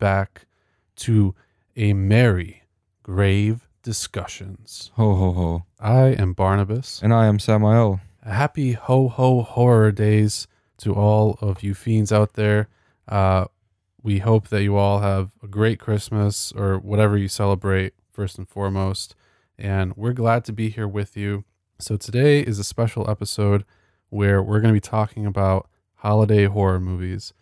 Back to a merry grave discussions. Ho ho ho. I am Barnabas. And I am Samael. A happy ho ho horror days to all of you fiends out there. Uh, we hope that you all have a great Christmas or whatever you celebrate first and foremost. And we're glad to be here with you. So today is a special episode where we're going to be talking about holiday horror movies.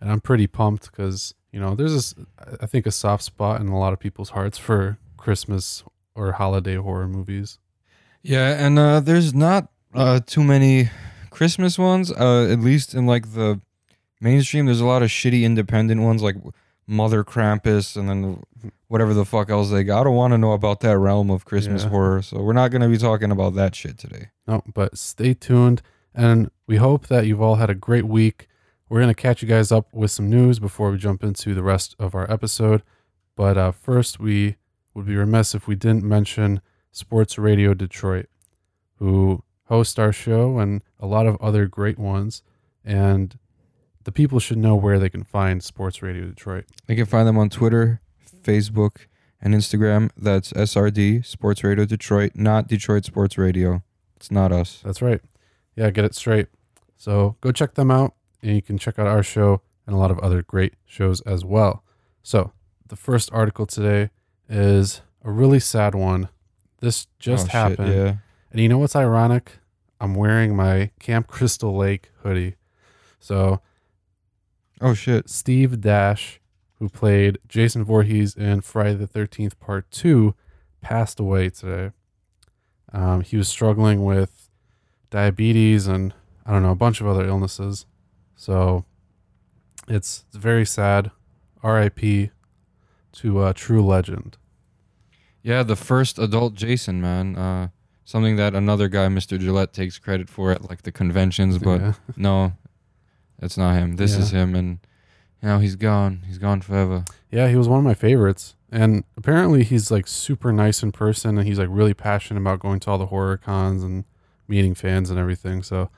And I'm pretty pumped because, you know, there's this, I think, a soft spot in a lot of people's hearts for Christmas or holiday horror movies. Yeah, and uh, there's not uh, too many Christmas ones, uh, at least in like the mainstream. There's a lot of shitty independent ones like Mother Krampus and then whatever the fuck else they got. I don't want to know about that realm of Christmas Yeah. horror, so we're not going to be talking about that shit today. No, but stay tuned. And we hope that you've all had a great week. We're going to catch you guys up with some news before we jump into the rest of our episode. But uh, first, we would be remiss if we didn't mention Sports Radio Detroit, who host our show and a lot of other great ones. And the people should know where they can find Sports Radio Detroit. They can find them on Twitter, Facebook, and Instagram. That's SRD, Sports Radio Detroit, not Detroit Sports Radio. It's not us. That's right. Yeah, get it straight. So go check them out, and you can check out our show and a lot of other great shows as well. So the first article today is a really sad one. This just Oh, shit, happened. yeah. And you know what's ironic? I'm wearing my Camp Crystal Lake hoodie. So Oh, shit. Steve Dash, who played Jason Voorhees in Friday the 13th Part 2, passed away today. Um, he was struggling with diabetes and I don't know, a bunch of other illnesses. So it's, it's very sad. RIP to a true legend. Yeah, the first adult Jason, man. Uh, something that another guy, Mr. Gillette, takes credit for at like the conventions, but Yeah. no, that's not him. This Yeah. is him, and now he's gone. He's gone forever. Yeah, he was one of my favorites. And apparently he's like super nice in person and he's like really passionate about going to all the horror cons and meeting fans and everything. So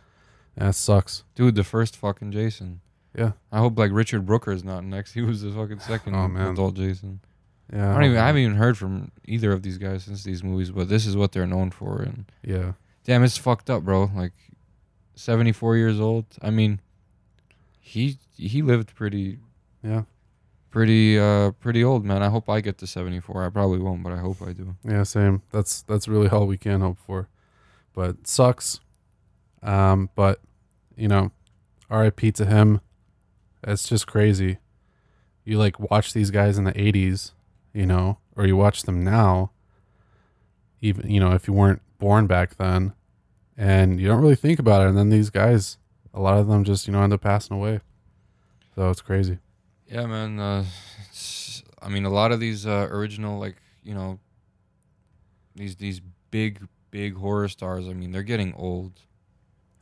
that sucks. Dude, the first fucking Jason. Yeah. I hope like Richard Brooker is not next. He was the fucking second Oh, man. adult Jason. Yeah. I don't even. I haven't even heard from either of these guys since these movies, but this is what they're known for. And Yeah. damn, it's fucked up, bro. Like, seventy four years old. I mean, he he lived pretty Yeah. pretty uh pretty old, man. I hope I get to 74. I probably won't, but I hope I do. Yeah, same. That's that's really all we can hope for. But it sucks. Um, but you know, RIP to him. It's just crazy. You like watch these guys in the eighties, you know, or you watch them now. Even you know, if you weren't born back then, and you don't really think about it, and then these guys, a lot of them just you know end up passing away. So it's crazy. Yeah, man. Uh, I mean, a lot of these uh, original, like you know, these these big big horror stars. I mean, they're getting old.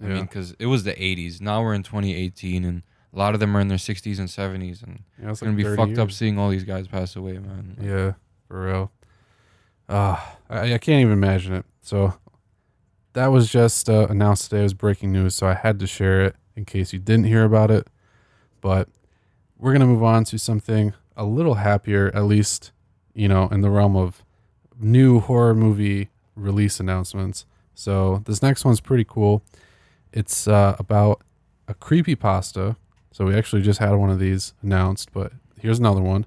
I Yeah. mean, because it was the 80s. Now we're in 2018, and a lot of them are in their 60s and 70s, and Yeah, it's it's gonna be 30 fucked up seeing all these guys pass away, man. Yeah, for real. Ah, I, I can't even imagine it. So that was just uh, announced today as breaking news, so I had to share it in case you didn't hear about it. But we're gonna move on to something a little happier, at least you know, in the realm of new horror movie release announcements. So this next one's pretty cool. It's uh, about a creepy pasta. So we actually just had one of these announced, but here's another one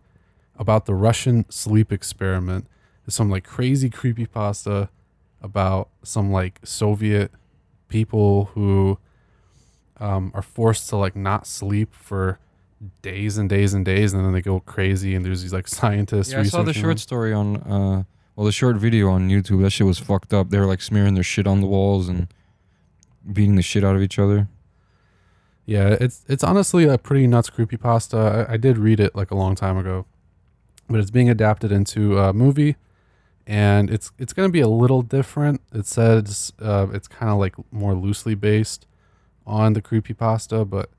about the Russian sleep experiment. It's some like crazy creepy pasta about some like Soviet people who um, are forced to like not sleep for days and days and days, and then they go crazy. And there's these like scientists. Yeah, I saw the short story on, uh, well, the short video on YouTube. That shit was fucked up. They were like smearing their shit on the walls and beating the shit out of each other. Yeah, it's it's honestly a pretty nuts creepypasta. I, I did read it like a long time ago, but it's being adapted into a movie, and it's it's gonna be a little different. It says uh, it's kind of like more loosely based on the creepypasta, but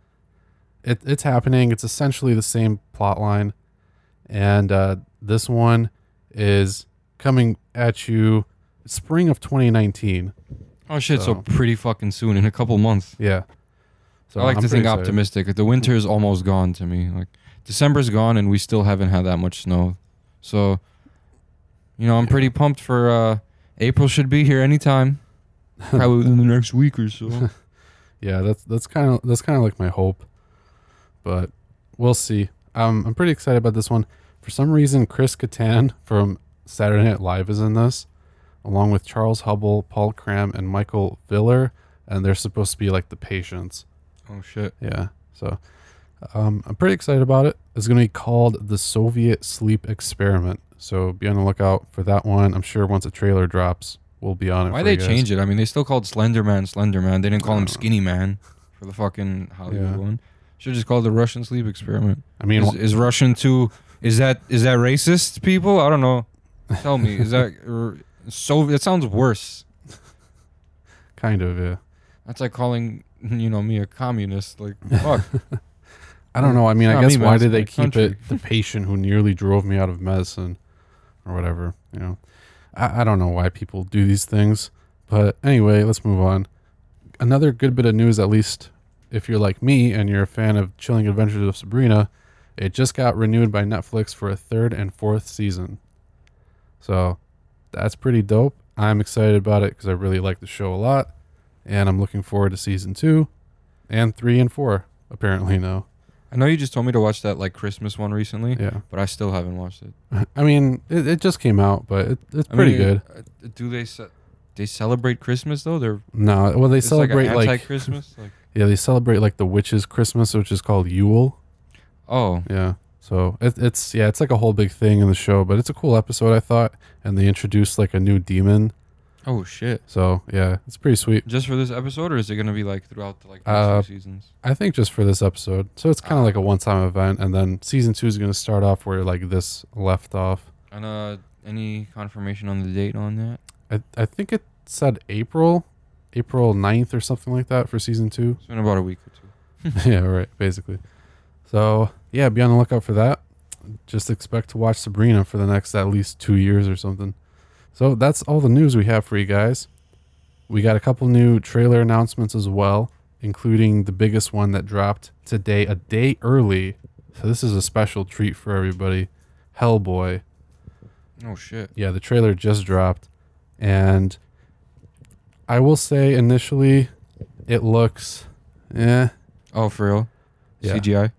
it it's happening. It's essentially the same plot line, and uh, this one is coming at you spring of 2019. Oh shit! So, So- pretty fucking soon, in a couple months. Yeah. So I like I'm to think excited. optimistic. The winter is almost gone to me. Like December's gone, and we still haven't had that much snow. So, you know, I'm pretty pumped for uh April. Should be here anytime. Probably within the next week or so. yeah, that's that's kind of that's kind of like my hope, but we'll see. Um, I'm pretty excited about this one. For some reason, Chris Kattan from Saturday Night Live is in this, along with Charles Hubble, Paul Cram, and Michael Viller, and they're supposed to be like the patients. oh shit! Yeah, so um, I'm pretty excited about it. It's gonna be called the Soviet Sleep Experiment. So be on the lookout for that one. I'm sure once a trailer drops, we'll be on it. Why for they change it? I mean, they still called Slender Man Slender Man. They didn't call him know. Skinny Man for the fucking Hollywood Yeah. one. Should just call it the Russian sleep experiment. I mean, Is, is Russian too? Is that is that racist? People, I don't know. Tell me, is that so? it sounds worse. kind of. Yeah. That's like calling you know me a communist. Like fuck. I don't know. I mean, I guess me, why did they keep country. it the patient who nearly drove me out of medicine or whatever? You know, I, I don't know why people do these things. But anyway, let's move on. Another good bit of news, at least if you're like me and you're a fan of Chilling Adventures of Sabrina, it just got renewed by Netflix for a third and fourth season. So that's pretty dope. I'm excited about it because I really like the show a lot. And I'm looking forward to season two and three and four, apparently now. I know you just told me to watch that like Christmas one recently, Yeah. but I still haven't watched it. I mean, it, it just came out, but it, it's I pretty mean, good. uh, Do they ce- they celebrate Christmas though? They're No, well, they it's celebrate like, like, anti-Christmas. like yeah, they celebrate like the witches' Christmas, which is called Yule. oh, Yeah, so it, it's yeah, it's like a whole big thing in the show, but it's a cool episode, I thought, and they introduced like a new demon. oh shit! So yeah, it's pretty sweet. Just for this episode, or is it gonna be like throughout the like Uh, seasons? I think just for this episode, so it's kind of like a one-time event, and then season two is going to start off where like this left off. And uh, any confirmation on the date on that? I I think it said April, April 9th or something like that for season two. It's been about a week or two. yeah, right, basically. So, yeah, be on the lookout for that. Just expect to watch Sabrina for the next at least two years or something. So, that's all the news we have for you guys. We got a couple new trailer announcements as well, including the biggest one that dropped today, a day early. So, this is a special treat for everybody Hellboy. Oh shit! Yeah, the trailer just dropped. And I will say, initially, it looks, eh, Oh, for real? Yeah. CGI.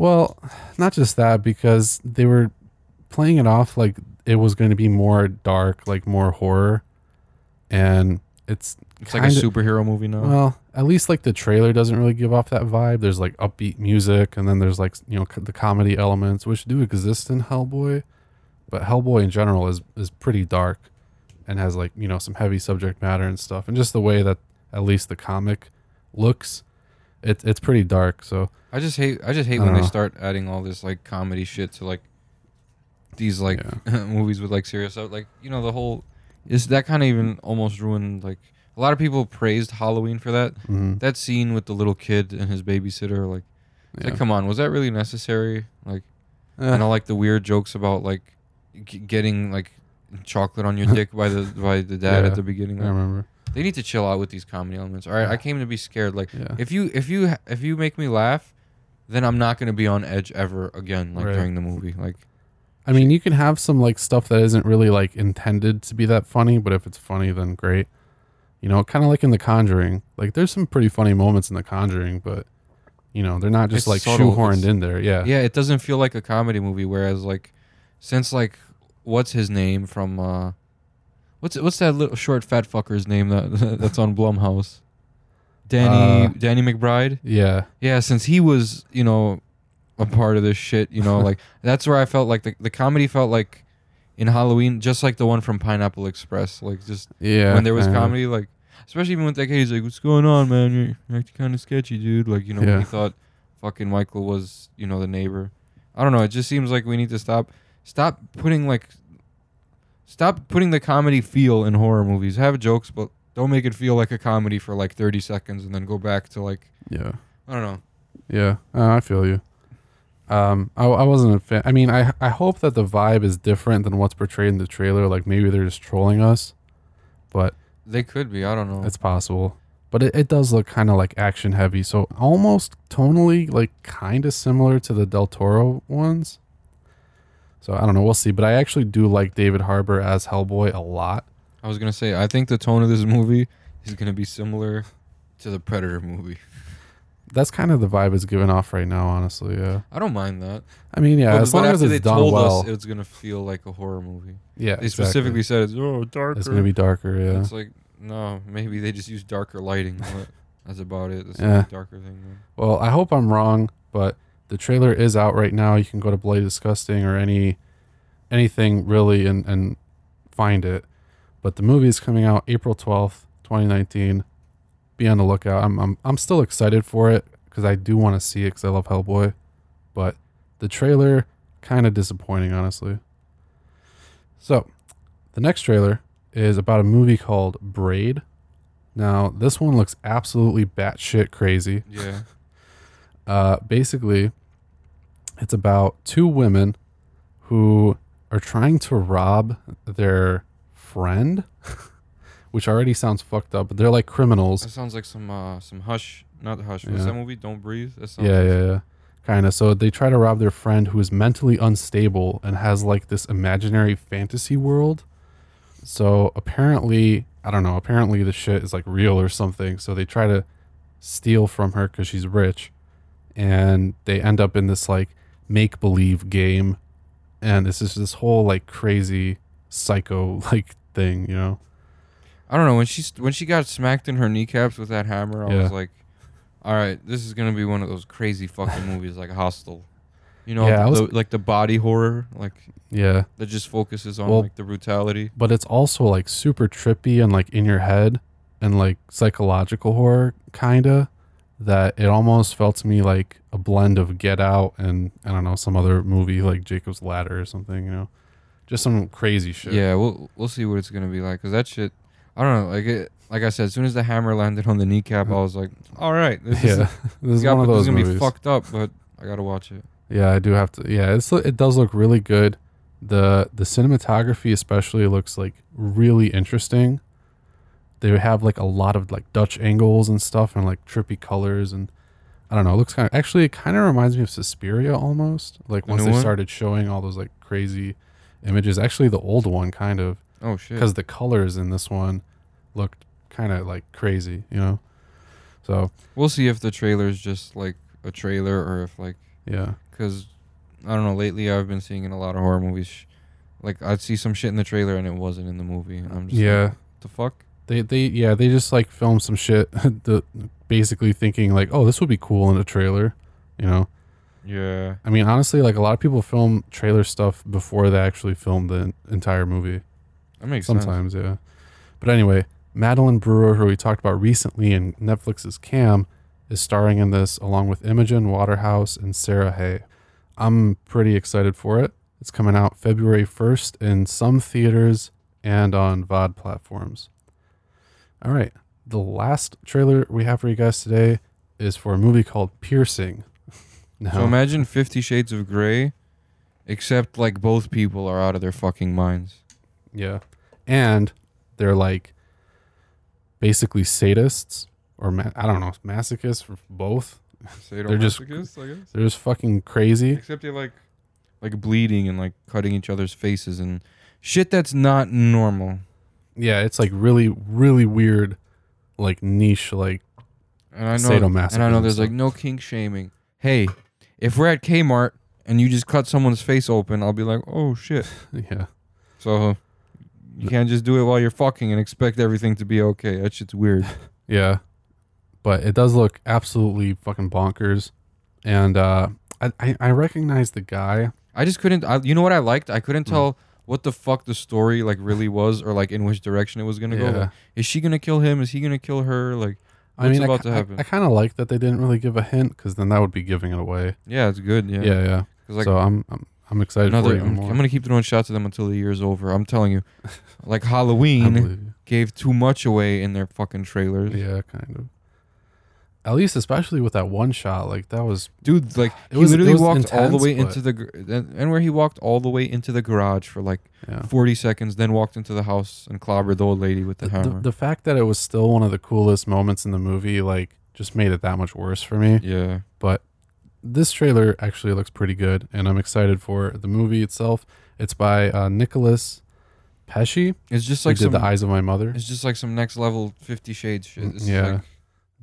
Well, not just that, because they were playing it off like it was going to be more dark, like more horror, and it's It's like a superhero movie now. well, at least like the trailer doesn't really give off that vibe. There's like upbeat music, and then there's like you know the comedy elements, which do exist in Hellboy, but Hellboy in general is is pretty dark, and has like you know some heavy subject matter and stuff, and just the way that at least the comic looks, it's it's pretty dark. So I just hate. I just hate I when they start adding all this like comedy shit to like these like movies with like serious stuff. Like you know the whole is that kind of even almost ruined. Like a lot of people praised Halloween for that. mhm. That scene with the little kid and his babysitter. Like, Yeah. like come on, was that really necessary? Like, Eh. and all like the weird jokes about like g- getting like chocolate on your dick by the by the dad Yeah, at the beginning. I remember. They need to chill out with these comedy elements. All right, I came to be scared. Like Yeah. if you if you if you make me laugh, then I'm not gonna be on edge ever again. Like Right. during the movie. Like I mean, you can have some like stuff that isn't really like intended to be that funny, but if it's funny, then great. You know, kind of like in The Conjuring. Like, there's some pretty funny moments in The Conjuring, but you know, they're not just It's like subtle. shoehorned It's- in there. Yeah. yeah, it doesn't feel like a comedy movie. Whereas like since like what's his name from uh what's what's that little short fat fucker's name that that's on Blumhouse? Danny Uh, Danny McBride. Yeah, Yeah, since he was, you know, a part of this shit, you know, like that's where I felt like the the comedy felt like in Halloween, just like the one from Pineapple Express, like just yeah. when there was kinda. comedy, like especially even with that kid, he's like, "What's going on, man? You're, you're acting kind of sketchy, dude." Like you know, Yeah. he thought fucking Michael was, you know, the neighbor. I don't know. It just seems like we need to stop stop putting like stop putting the comedy feel in horror movies. Have jokes, but don't make it feel like a comedy for like 30 seconds and then go back to like Yeah, I don't know. yeah. Uh, I feel you. Um, I, I wasn't a fan. I mean, I I hope that the vibe is different than what's portrayed in the trailer. Like maybe they're just trolling us, but They could be. I don't know. it's possible. But it, it does look kind of like action heavy, so almost tonally like kind of similar to the Del Toro ones. So I don't know. We'll see. But I actually do like David Harbour as Hellboy a lot. I was gonna say I think the tone of this movie is gonna be similar to the Predator movie. That's kind of the vibe it's giving off right now. Honestly, yeah. I don't mind that. I mean, yeah, but, as but long as it's they done told well. us it's gonna feel like a horror movie. yeah, They exactly. specifically said it's oh darker. It's gonna be darker. Yeah. It's like no, maybe they just use darker lighting. but that's about it. That's Yeah. darker thing. Man. Well, I hope I'm wrong, but the trailer is out right now. You can go to Bloody Disgusting or any anything really and and find it. But the movie is coming out April 12th, 2019. Be on the lookout. I'm I'm I'm still excited for it because I do want to see it because I love Hellboy. But the trailer kind of disappointing, honestly. So, the next trailer is about a movie called Braid. Now, this one looks absolutely batshit crazy. Yeah. Uh, basically, it's about two women who are trying to rob their friend, which already sounds fucked up. But they're like criminals. That sounds like some uh some hush, not hush. Yeah. What's that movie? Don't breathe. That sounds Yeah, like yeah, yeah. Kind of. So they try to rob their friend who is mentally unstable and has like this imaginary fantasy world. So apparently, I don't know, apparently the shit is like real or something. So they try to steal from her because she's rich. And they end up in this like make believe game. And this is this whole like crazy psycho like thing, you know? I don't know when she when she got smacked in her kneecaps with that hammer. I Yeah. was like, all right, this is gonna be one of those crazy fucking movies like Hostel. You know, Yeah, the, was- like the body horror, like Yeah. that just focuses on Well- like the brutality. but it's also like super trippy and like in your head and like psychological horror kinda that it almost felt to me like a blend of Get Out and I don't know some other movie like Jacob's Ladder or something you know just some crazy shit Yeah, we'll we'll see what it's gonna be like. Cause that shit, I don't know. Like it, like I said, as soon as the hammer landed on the kneecap, I was like, all right, this is yeah this is one of but this is gonna movies be fucked up, but I gotta watch it. yeah I do have to yeah it's it does look really good the the cinematography especially looks like really interesting they have like a lot of like Dutch angles and stuff and like trippy colors and I don't know. It looks kind of actually it kind of reminds me of Suspiria almost. Like once they one? started showing all those like crazy images. Actually, the old one kind of Oh shit. because the colors in this one looked kind of like crazy, you know. So We'll see if the trailer's just like a trailer or if like yeah, because I don't know. Lately, I've been seeing in a lot of horror movies. sh- Like I'd see some shit in the trailer and it wasn't in the movie, and I'm just yeah. like, the fuck. They they yeah they just like filmed some shit. the basically thinking like oh this would be cool in a trailer, you know. Yeah. I mean honestly like a lot of people film trailer stuff before they actually film the entire movie. That makes sense. Sometimes, yeah. But anyway, Madeline Brewer, who we talked about recently in Netflix's Cam, is starring in this along with Imogen Waterhouse and Sarah Hay. I'm pretty excited for it. It's coming out February 1st in some theaters and on VOD platforms. All right. The last trailer we have for you guys today is for a movie called Piercing. now, So imagine Fifty Shades of Grey, except like both people are out of their fucking minds. Yeah. And they're like basically sadists or ma- I don't know, masochists for both. They're just- I guess. They're just fucking crazy. Except they're like, like bleeding and like cutting each other's faces and shit that's not normal. Yeah, it's like really, really weird, like niche, like And I know, Sadomasochism and I know there's like no kink shaming. Hey, if we're at Kmart and you just cut someone's face open, I'll be like, oh shit. yeah, So you can't just do it while you're fucking and expect everything to be okay. That shit's weird. yeah. but it does look absolutely fucking bonkers. And uh, I, I I recognize the guy. I just couldn't. I, you know what I liked? I couldn't Mm. tell what the fuck the story like really was, or like in which direction it was gonna go. Yeah. Like, is she gonna kill him? Is he gonna kill her? Like, I What's mean, about I, to ki- I- happen? I, kind of like that they didn't really give a hint because then that would be giving it away. yeah, it's good. Yeah, Yeah, yeah. like so I'm I'm, I'm excited another, for it even I'm, more. I'm gonna keep throwing shots at them until the year's over. I'm telling you, like Halloween gave too much away in their fucking trailers. Yeah, kind of. At least, especially with that one shot, like that was Dude, like It he was- it literally walked all the way into the and, and where he walked all the way into the garage for like yeah. 40 seconds, then walked into the house and clobbered the old lady with the, The, the, hammer. the fact that it was still one of the coolest moments in the movie, like, just made it that much worse for me. yeah, But this trailer actually looks pretty good, and I'm excited for the movie itself. It's by uh, Nicolas Pesce, it's just like did some. The Eyes of My Mother. It's just like some next level Fifty Shades shit. It's Yeah. like-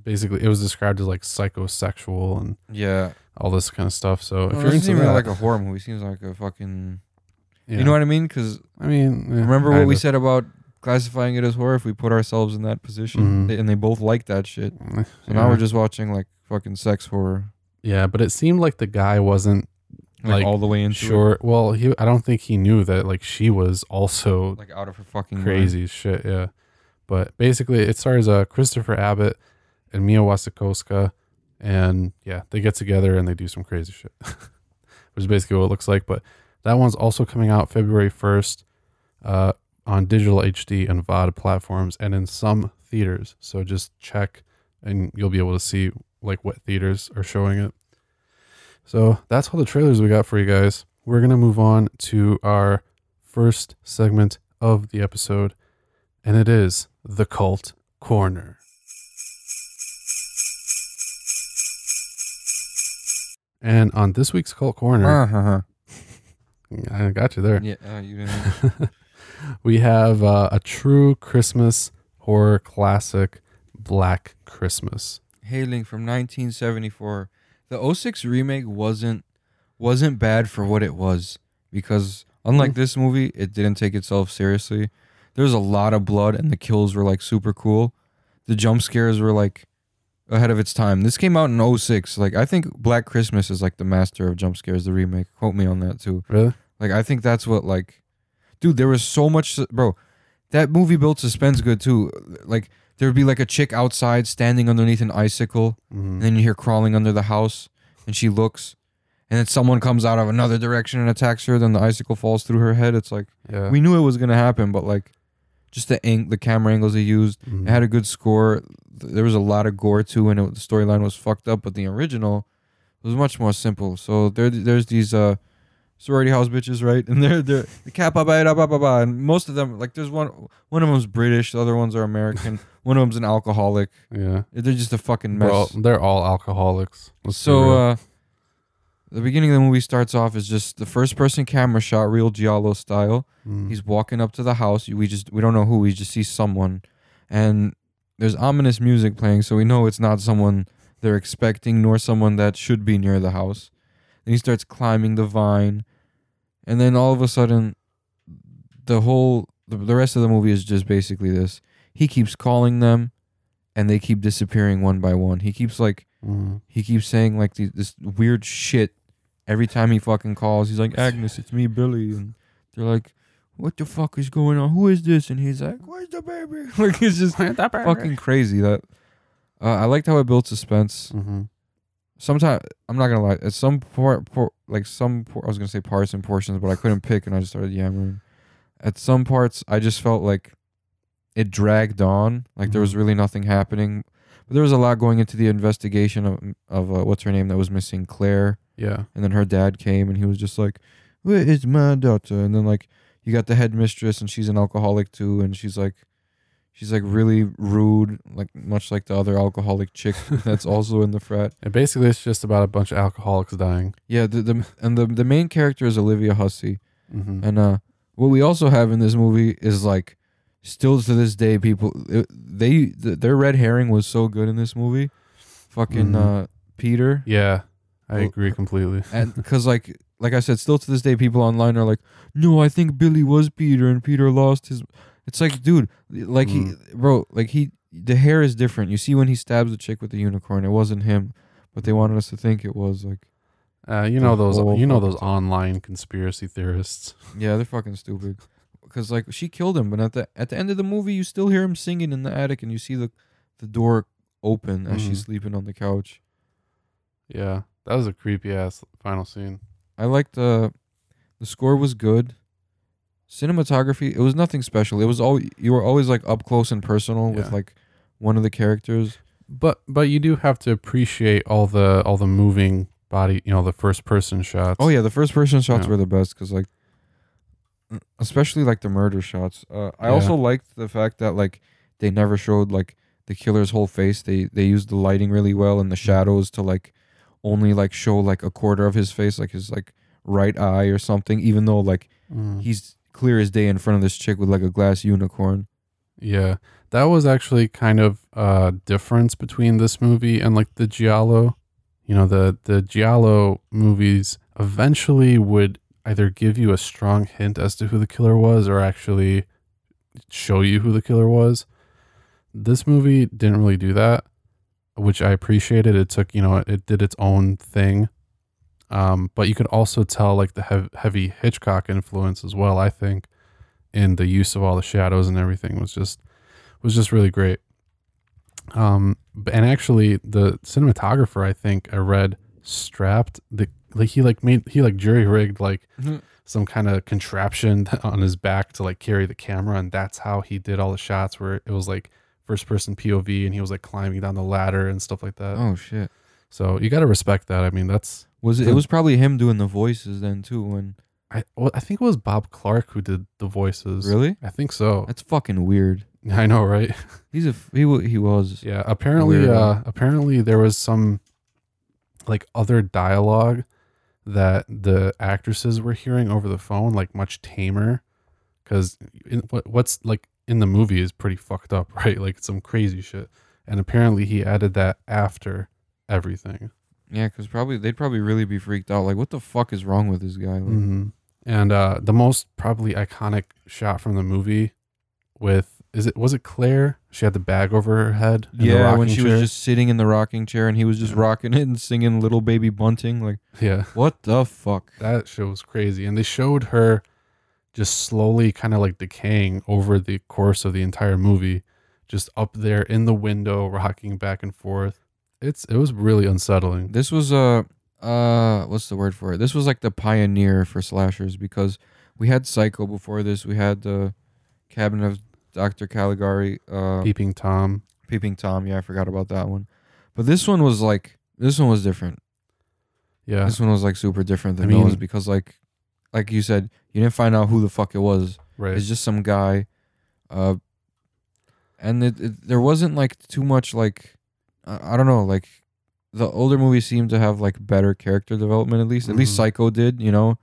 Basically, it was described as like psychosexual and yeah. all this kind of stuff. So if Well, you're it into doesn't even that, like a horror movie. It seems like a fucking. yeah. You know what I mean? Because I mean, yeah, remember what we kinda. said about classifying it as horror if we put ourselves in that position, Mhm. They- and they both like that shit. Eh, So now we're just watching like fucking sex horror, yeah, but it seemed like the guy wasn't like, Like, all the way into sure. Well, he I don't think he knew that like she was also like out of her fucking crazy as shit. Yeah, but basically, it stars uh, Christopher Abbott and Mia Wasikowska, and yeah, they get together and they do some crazy shit, which is basically what it looks like. But that one's also coming out February first, uh, on digital HD and VOD platforms and in some theaters. So just check, and you'll be able to see like what theaters are showing it. So that's all the trailers we got for you guys. We're gonna move on to our first segment of the episode, and it is the Cult Corner. And on this week's Cult Corner, Uh-huh. I got you there. Yeah, uh, you didn't. we have uh, a true Christmas horror classic, Black Christmas. hailing from 1974. The 06 remake wasn't wasn't bad for what it was because unlike Mhm. this movie, it didn't take itself seriously. There's a lot of blood and the kills were like super cool. The jump scares were like ahead of its time. This came out in 06. Like I think Black Christmas is like the master of jump scares the remake. Quote me on that too. Really? Like I think that's what like dude, there was so much bro. That movie built suspense good too. Like there would be like a chick outside standing underneath an icicle Mhm. and then you hear crawling under the house, and she looks, and then someone comes out of another direction and attacks her. Then the icicle falls through her head. It's like Yeah. we knew it was gonna happen, but like, just the ang- the camera angles they used. Mhm. It had a good score. There was a lot of gore too, and it, the storyline was fucked up. But the original was much more simple. So there, there's these uh, sorority house bitches, right? And they're they're the kappa ba da ba ba ba, and most of them like there's one one of them's British, the other ones are American. one of them's an alcoholic. yeah. They're just a fucking mess. Well, they're all alcoholics. Let's So uh the beginning of the movie starts off as just the first person camera shot, real giallo style. Mm. He's walking up to the house. We just we don't know who. We just see someone, and there's ominous music playing, so we know it's not someone they're expecting, nor someone that should be near the house. Then he starts climbing the vine, and then all of a sudden, the whole the, the rest of the movie is just basically this. He keeps calling them, and they keep disappearing one by one. He keeps like Mm. he keeps saying like this weird shit every time he fucking calls. He's like, Agnes, it's me, Billy, and they're like, what the fuck is going on? Who is this? And he's like, where's the baby? like it's just fucking crazy. That uh, I liked how it built suspense. hmm Sometimes I'm not gonna lie. At some point, por- like some, por- I was gonna say parts and portions, but I couldn't pick, and I just started yammering. At some parts, I just felt like it dragged on. Like there was Mhm. really nothing happening. But there was a lot going into the investigation of of uh, what's her name that was missing, Claire, Yeah. and then her dad came, and he was just like, "Where is my daughter?" And then like you got the headmistress, and she's an alcoholic too, and she's like. She's like really rude, like much like the other alcoholic chick that's also in the frat. And basically, it's just about a bunch of alcoholics dying. Yeah, the, the and the the main character is Olivia Hussey, hmm and uh, what we also have in this movie is like, still to this day, people they th their red herring was so good in this movie, fucking Mhm. uh Peter, Yeah, I agree completely. and because like like I said, still to this day, people online are like, no, I think Billy was Peter, and Peter lost his. It's like, dude, like he, bro, like he the hair is different. You see when he stabs the chick with the unicorn, it wasn't him, but they wanted us to think it was like. Uh, you know those you know those online conspiracy theorists. Yeah, they're fucking stupid. Because like she killed him, but at the at the end of the movie, you still hear him singing in the attic, and you see the the door open as she's Mhm. sleeping on the couch. Yeah, that was a creepy ass final scene. I liked the the score was good. Cinematography, it was nothing special. It was all you were always like up close and personal with Yeah. like one of the characters. But but you do have to appreciate all the all the moving body, you know, the first person shots. Oh yeah, the first person shots Yeah. were the best because like, especially like the murder shots. Uh, I Yeah. also liked the fact that like they never showed like the killer's whole face. They they used the lighting really well and the shadows to like only like show like a quarter of his face, like his like right eye or something. Even though like Mm. he's clear as day in front of this chick with like a glass unicorn. Yeah, that was actually kind of a difference between this movie and like the Giallo. You know, the the Giallo movies eventually would either give you a strong hint as to who the killer was or actually show you who the killer was. This movie didn't really do that, which I appreciated. It took, you know, it did its own thing. Um, but you could also tell like the hev- heavy Hitchcock influence as well, I think in the use of all the shadows and everything was just was just really great. Um, and actually, the cinematographer I think I read strapped the like he like made he like jury rigged like some kind of contraption on his back to like carry the camera, and that's how he did all the shots where it was like first person POV and he was like climbing down the ladder and stuff like that. Oh shit! So you got to respect that. I mean, that's Was it? It was probably him doing the voices then too. When I well, I think it was Bob Clark who did the voices. really, I think so. that's fucking weird. I know, right? He's a he he was. Yeah, apparently Weirdo. uh apparently there was some like other dialogue that the actresses were hearing over the phone like much tamer cuz what what's like in the movie is pretty fucked up, right? Like some crazy shit. And apparently he added that after everything. Yeah, because probably they'd probably really be freaked out. Like, what the fuck is wrong with this guy? Like, hmm And uh the most probably iconic shot from the movie with is it was it Claire? She had the bag over her head. in the Yeah, when she chair? was just sitting in the rocking chair and he was just Yeah. rocking it and singing "Little Baby Bunting." Like, yeah. what the fuck? That show was crazy. And they showed her just slowly kind of like decaying over the course of the entire movie, just up there in the window, rocking back and forth. It's it was really unsettling. This was uh uh what's the word for it? This was like the pioneer for slashers because we had Psycho before this. We had the Cabinet of Dr. Caligari, uh, Peeping Tom. Peeping Tom. Yeah, I forgot about that one. But this one was like this one was different. Yeah. This one was like super different than I mean- those because like like you said, you didn't find out who the fuck it was. Right. It's just some guy. Uh, and it, it there wasn't like too much like I, I don't know like the older movies seemed to have like better character development at least at least Mhm. Psycho did you know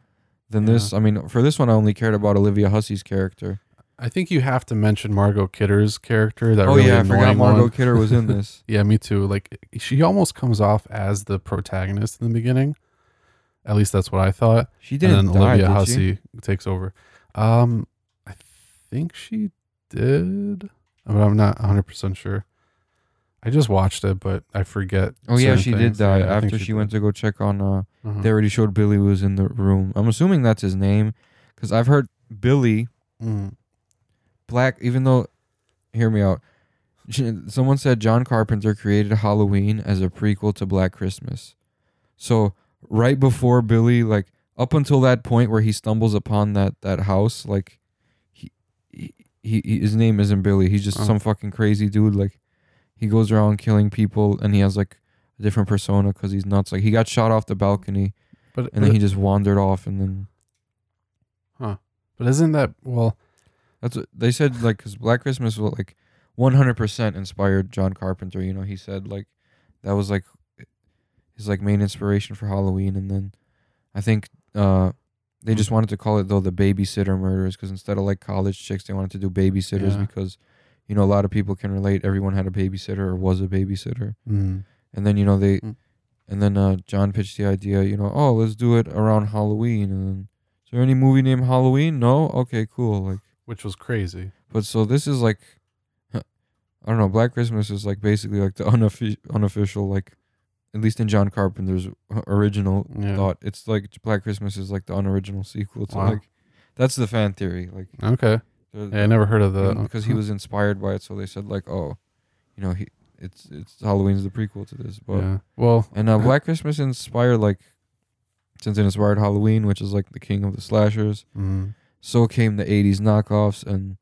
than this. I mean for this one I only cared about Olivia Hussey's character. I think you have to mention Margot Kidder's character. That oh really yeah, I forgot Margot one. Kidder was in this. Yeah, me too. Like she almost comes off as the protagonist in the beginning. At least that's what I thought. She didn't and then die, Olivia did Hussey she? takes over. Um, I think she did, but I'm not 100 percent sure. I just watched it, but I forget. Oh yeah, she things. did die Yeah, after she, did. went to go check on. uh Uh-huh. They already showed Billy was in the room. I'm assuming that's his name because I've heard Billy Mhm. Black, even though, hear me out. Someone said John Carpenter created Halloween as a prequel to Black Christmas. So right before Billy, like up until that point where he stumbles upon that that house, like he, he, he his name isn't Billy. He's just Oh. some fucking crazy dude. Like he goes around killing people, and he has like a different persona because he's nuts. Like he got shot off the balcony, But and then he just wandered off, and then Huh. but isn't that well? That's what they said. Like, cause Black Christmas was like 100% inspired John Carpenter. You know, he said like that was like his like main inspiration for Halloween, and then I think uh they just wanted to call it though the babysitter murders because instead of like college chicks, they wanted to do babysitters Yeah. because you know a lot of people can relate. Everyone had a babysitter or was a babysitter, Mm. and then you know they. Mm. And then uh, John pitched the idea, you know, oh, let's do it around Halloween. And then, is there any movie named Halloween? No, okay, cool. Like, Which was crazy. but so this is like I don't know. Black Christmas is like basically like the unoffi- unofficial, like at least in John Carpenter's original Yeah. thought. It's like Black Christmas is like the unoriginal sequel to Wow. like that's the fan theory. Like Okay. they're- Yeah, I never heard of the because he was inspired by it, so they said like, oh, you know, he it's it's Halloween's the prequel to this, but Yeah. Well, and uh, Black Christmas inspired like since it inspired Halloween, which is like the king of the slashers. mm, So came the '80s knockoffs, and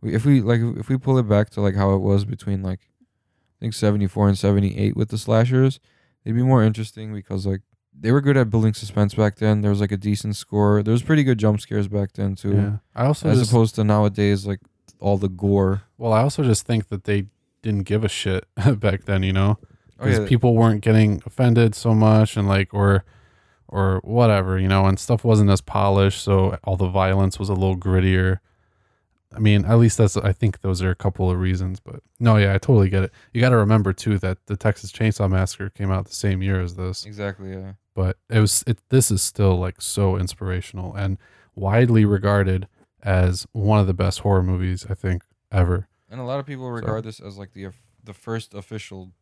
we, if we like if we pull it back to like how it was between like I think '74 and '78 with the slashers, it'd be more interesting because like they were good at building suspense back then. There was like a decent score. There was pretty good jump scares back then too, yeah. I also as just, opposed to nowadays like all the gore. well, I also just think that they didn't give a shit back then, you know? Oh because yeah, people weren't getting offended so much and like or or whatever you know and stuff wasn't as polished so all the violence was a little grittier i mean at least that's i think those are a couple of reasons but no yeah i totally get it you got to remember too that the texas chainsaw massacre came out the same year as this exactly. Yeah. but it was it this is still like so inspirational and widely regarded as one of the best horror movies i think ever And a lot of people regard this as like the the first official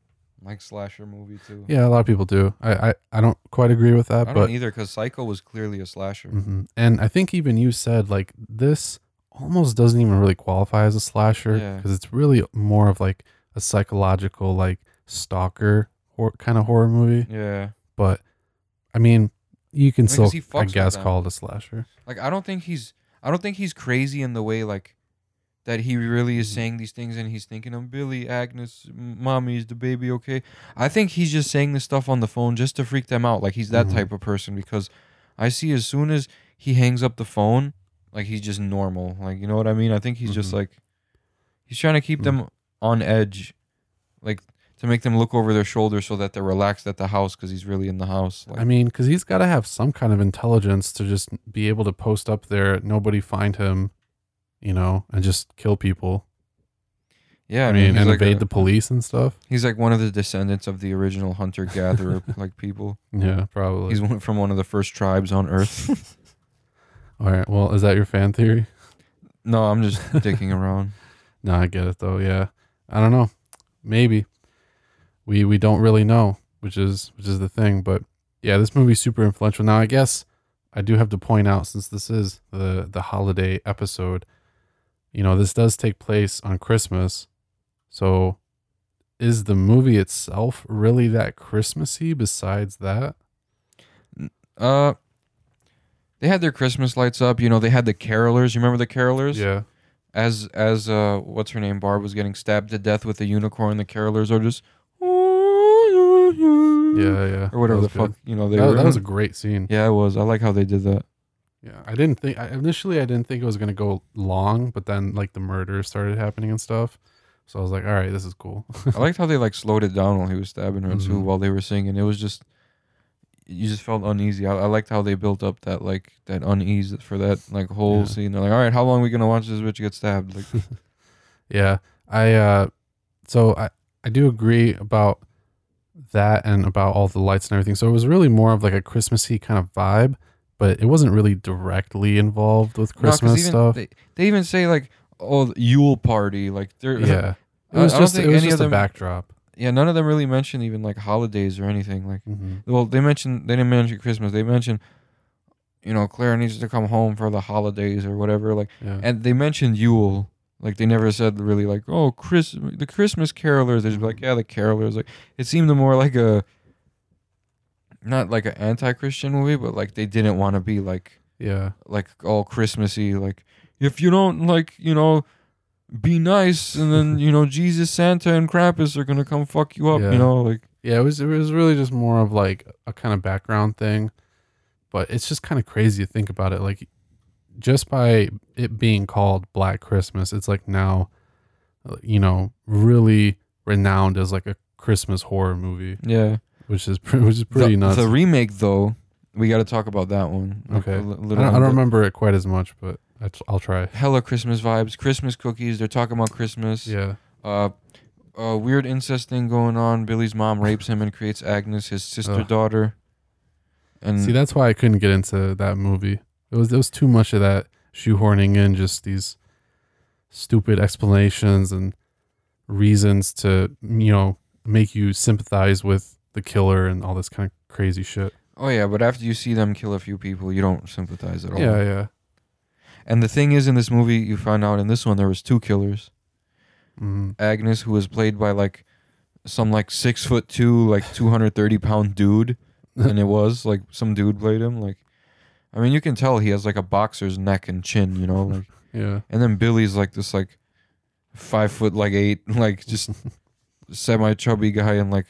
like slasher movie too. yeah a lot of people do i i, I don't quite agree with that I but don't either because Psycho was clearly a slasher. hmm And I think even you said like this almost doesn't even really qualify as a slasher Yeah. because it's really more of like a psychological like stalker or kind of horror movie. Yeah. But I mean, you can I mean, still I guess call it a slasher. Like I don't think he's I don't think he's crazy in the way like that he really is Mhm. saying these things and he's thinking of Billy, Agnes, mommy, is the baby okay? I think he's just saying this stuff on the phone just to freak them out. Like he's that Mhm. type of person because I see as soon as he hangs up the phone, like he's just normal. Like you know what I mean? I think he's just Mhm. like he's trying to keep them on edge, like to make them look over their shoulder so that they're relaxed at the house because he's really in the house. Like, I mean, because he's got to have some kind of intelligence to just be able to post up there, nobody find him, you know, and just kill people. yeah, I mean, he's and like evade a- the police and stuff. He's like one of the descendants of the original hunter gatherer like people. Yeah, probably. He's one from one of the first tribes on Earth. All right. Well, is that your fan theory? no, I'm just dicking around. No, I get it though. Yeah, I don't know. Maybe we we don't really know, which is which is the thing. But yeah, this movie's super influential. Now, I guess I do have to point out since this is the the holiday episode, you know, this does take place on Christmas. So, is the movie itself really that Christmassy? Besides that, Uh, they had their Christmas lights up. You know, they had the carolers. You remember the carolers? yeah, As as uh, what's her name? Barb was getting stabbed to death with a unicorn. The carolers are just yeah, yeah, or whatever the was fuck. You know, they That, were. that was a great scene. yeah, it was. I like how they did that. Yeah, I didn't think I, initially I didn't think it was gonna go long, but then like the murder started happening and stuff, so I was like, all right, this is cool. I liked how they like slowed it down while he was stabbing her too, Mhm. while they were singing. It was just you just felt uneasy. I, I liked how they built up that like that unease for that like whole Yeah. scene. They're like, all right, how long are we gonna watch this bitch get stabbed? Like, yeah, I uh, so I I do agree about that and about all the lights and everything. So it was really more of like a Christmassy kind of vibe, but it wasn't really directly involved with No, Christmas even stuff. They, they even say like, oh, Yule party. Like they're yeah, it was I just think it was just a them- backdrop. Yeah. None of them really mention even like holidays or anything. Like, hmm well, they mentioned they didn't mention Christmas. They mentioned. You know, Claire needs to come home for the holidays or whatever. Like, Yeah, and they mentioned Yule. Like they never said really like, oh, Chris, the Christmas carolers. They just be like, yeah, the carolers. Like it seemed more like a, not like an anti-Christian movie, but like they didn't want to be like yeah, like all Christmassy. Like if you don't like, you know, be nice, and then you know Jesus, Santa, and Krampus are gonna come fuck you up. Yeah. You know, like yeah. It was it was really just more of like a kind of background thing, but it's just kind of crazy to think about it. Like just by it being called Black Christmas, it's like now, uh, you know, really renowned as like a Christmas horror movie, yeah. which is pre- which is pretty the, nuts. The remake though, we got to talk about that one. Okay. I don't, I don't remember it quite as much, but I'll try. hella Christmas vibes, Christmas cookies. They're talking about Christmas. Yeah, Uh, a weird incest thing going on. Billy's mom rapes him and creates Agnes, his sister Ugh. daughter. And see, that's why I couldn't get into that movie. It was it was too much of that shoehorning in just these stupid explanations and reasons to you know make you sympathize with the killer and all this kind of crazy shit. Oh yeah, but after you see them kill a few people, you don't sympathize at all. Yeah, yeah. And the thing is, in this movie, you find out in this one there was two killers. hmm Agnes, who was played by like some like six foot two, like two hundred thirty pound dude, and it was like some dude played him. Like, I mean, you can tell he has like a boxer's neck and chin, you know. Like, Yeah. and then Billy's like this like five foot like eight, like just semi chubby guy in like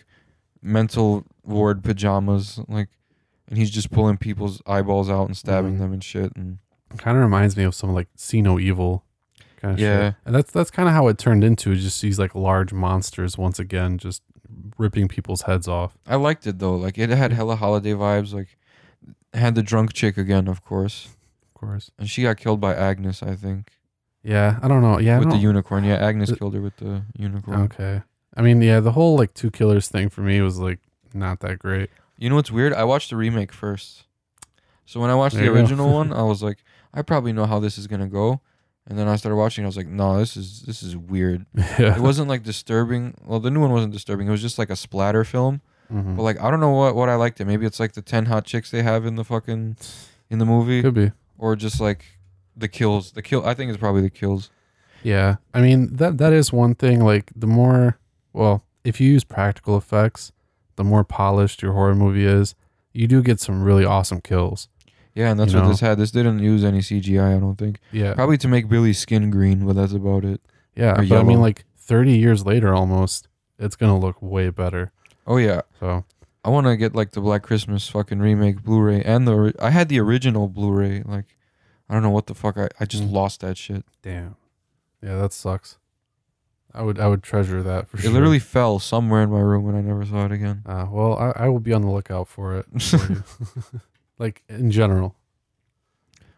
mental ward pajamas, like, and he's just pulling people's eyeballs out and stabbing Mhm. them and shit. And Kind of reminds me of some like See No Evil kind of Yeah. shit. And that's that's kind of how it turned into just these like large monsters once again just ripping people's heads off. I liked it though. Like, it had hella holiday vibes. Like, had the drunk chick again, of course. Of course. And she got killed by Agnes, I think, Yeah, I don't know. Yeah, with the unicorn. Yeah, Agnes killed her with the unicorn. Okay. I mean, yeah, the whole like two killers thing for me was like not that great. You know what's weird? I watched the remake first. So when I watched There the original one, I was like, I probably know how this is gonna go. And then I started watching. I was like, no, this is this is weird. yeah. It wasn't like disturbing. Well, the new one wasn't disturbing. It was just like a splatter film. Mhm. But like, I don't know what what I liked it. Maybe it's like the ten hot chicks they have in the fucking in the movie, Could be. or just like the kills. The kill. I think it's probably the kills. Yeah. I mean, that that is one thing like the more well, if you use practical effects, the more polished your horror movie is, you do get some really awesome kills. Yeah, and that's You what know? this had. This didn't use any CGI. I don't think. Yeah. Probably to make Billy's skin green, but that's about it. Yeah, or but I mean like 30 years later almost, it's going to look way better. Oh yeah, So, I want to get like the Black Christmas fucking remake Blu-ray and the I had the original Blu-ray. Like, I don't know what the fuck I I just Mm. lost that shit. damn. Yeah, that sucks. I would I would treasure that for It sure. It literally fell somewhere in my room and I never saw it again. Uh, well, I, I will be on the lookout for it. for you. like in general.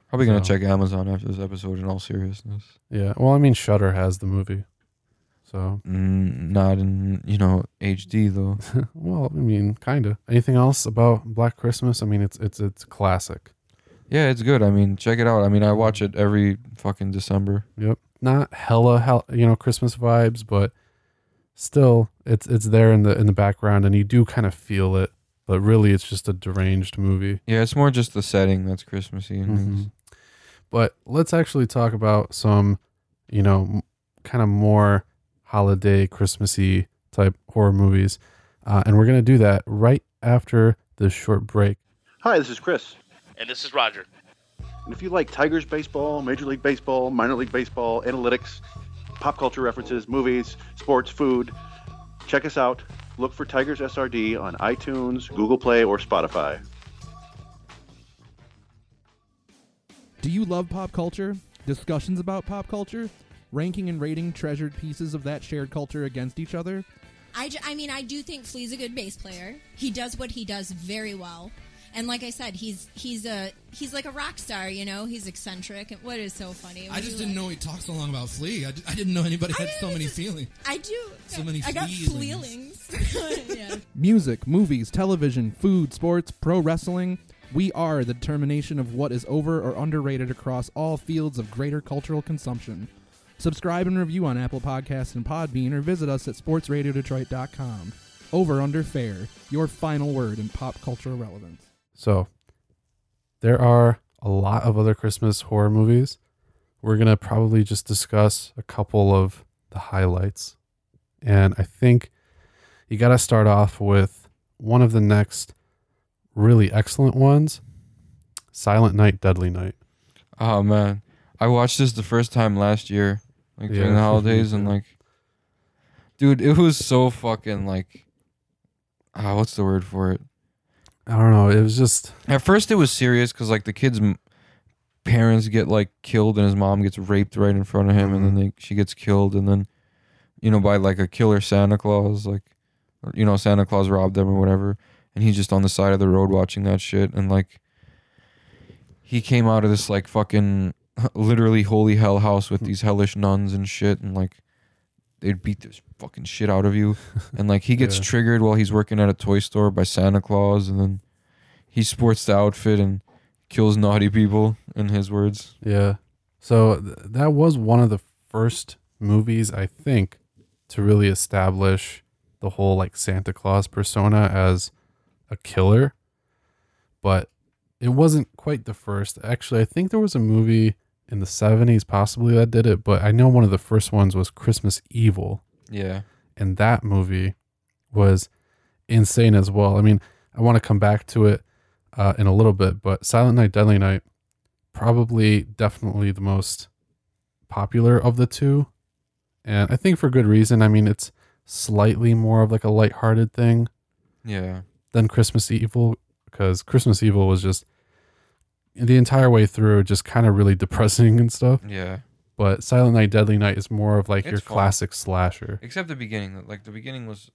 Probably gonna So- check Amazon after this episode. In all seriousness, Yeah. Well, I mean, Shudder has the movie, so mm, not in you know HD though. well, I mean, kind of. Anything else about Black Christmas? I mean, it's it's it's classic. Yeah, it's good. I mean, check it out. I mean, I watch it every fucking December. Yep. Not hella hell, you know, Christmas vibes, but still, it's it's there in the in the background, and you do kind of feel it. But really, it's just a deranged movie. Yeah, it's more just the setting that's Christmassy. And things. Mhm. But let's actually talk about some, you know, m- kind of more holiday, Christmassy type horror movies. Uh, and we're going to do that right after this short break. Hi, this is Chris. And this is Roger. And if you like Tigers baseball, Major League Baseball, Minor League Baseball, analytics, pop culture references, movies, sports, food, check us out. Look for Tigers SRD on iTunes, Google Play, or Spotify. Do you love pop culture? Discussions about pop culture? Ranking and rating treasured pieces of that shared culture against each other? I, ju- I mean, I do think Flea's a good bass player. He does what he does very well. And like I said, he's he's a he's like a rock star, you know. He's eccentric. And what is so funny? I just didn't like- know he talked so long about Flea. I, d- I didn't know anybody I had mean, so many feelings. I do. So many I got feelings. Feelings. yeah. Music, movies, television, food, sports, pro wrestling. We are the determination of what is over or underrated across all fields of greater cultural consumption. Subscribe and review on Apple Podcasts and Podbean or visit us at sportsradiodetroit.com. Over Under Fair, your final word in pop cultural relevance. So, there are a lot of other Christmas horror movies. We're going to probably just discuss a couple of the highlights. And I think you got to start off with one of the next really excellent ones Silent Night, Deadly Night. Oh man, I watched this the first time last year, like during Yeah. the holidays, and like, dude, it was so fucking like, ah, what's the word for it? I don't know. It was just, At first, it was serious because like the kid's parents get like killed and his mom gets raped right in front of him, and then they, she gets killed, and then, you know, by like a killer Santa Claus, like, you know, Santa Claus robbed them or whatever, and he's just on the side of the road watching that shit, and like, he came out of this like fucking literally holy hell house with these hellish nuns and shit, and like. They'd beat this fucking shit out of you, and like he gets Yeah. triggered while he's working at a toy store by Santa Claus, and then he sports the outfit and kills naughty people in his words yeah. So th- that was one of the first movies, I think, to really establish the whole like Santa Claus persona as a killer, but it wasn't quite the first. Actually, I think there was a movie in the 70s possibly that did it, but I know one of the first ones was Christmas Evil, Yeah. and that movie was insane as well. I mean, I want to come back to it uh, in a little bit, but Silent Night, Deadly Night, probably definitely the most popular of the two, and I think for good reason. I mean, it's slightly more of like a lighthearted thing Yeah. than Christmas Evil because Christmas Evil was just the entire way through just kind of really depressing and stuff. Yeah. But Silent Night, Deadly Night is more of like your fun. classic slasher. Except the beginning. Like the beginning was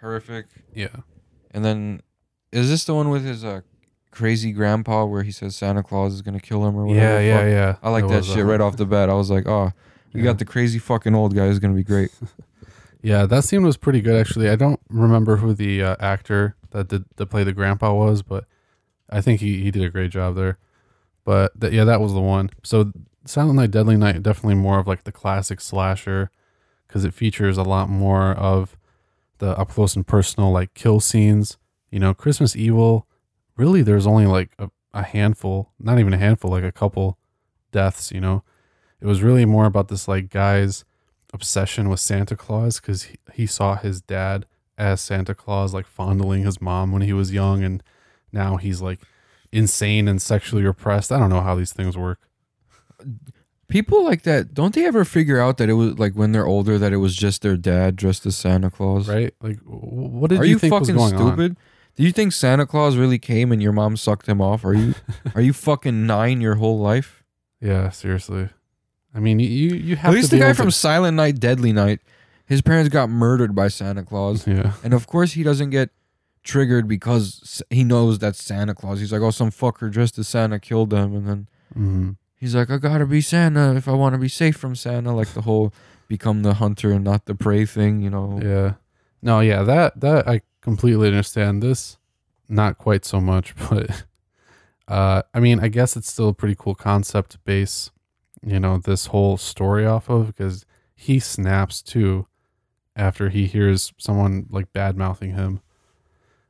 horrific. Yeah. And then is this the one with his uh crazy grandpa where he says Santa Claus is gonna kill him or whatever? Yeah, yeah, yeah. I like It that shit uh, right off the bat. I was like, oh, we Yeah. got the crazy fucking old guy who's gonna be great. Yeah, that scene was pretty good actually. I don't remember who the uh, actor that did that play the grandpa was, but I think he, he did a great job there. But th- yeah, that was the one. So Silent Night, Deadly Night, definitely more of like the classic slasher because it features a lot more of the up close and personal like kill scenes. You know, Christmas Evil, really, there's only like a, a handful, not even a handful, like a couple deaths. You know, it was really more about this like guy's obsession with Santa Claus because he, he saw his dad as Santa Claus, like fondling his mom when he was young, and now he's like insane and sexually repressed. I don't know how these things work. People like that, don't they ever figure out that it was like when they're older that it was just their dad dressed as Santa Claus? Right? Like, what did Are you, you, think was fucking going on? stupid? Do you think Santa Claus really came and your mom sucked him off? Are you are you fucking nine your whole life? Yeah, seriously. I mean, you you, have At least the guy from to- Silent Night, Deadly Night, his parents got murdered by Santa Claus, yeah, and of course he doesn't get triggered because he knows that's Santa Claus. He's like, oh, some fucker dressed as Santa killed them, and then Mhm. he's like, I gotta be Santa if I want to be safe from Santa. Like the whole become the hunter and not the prey thing, you know? yeah. No, yeah, that that I completely understand. This, not quite so much, but uh, I mean, I guess it's still a pretty cool concept base, you know, this whole story off of because he snaps too after he hears someone like bad mouthing him.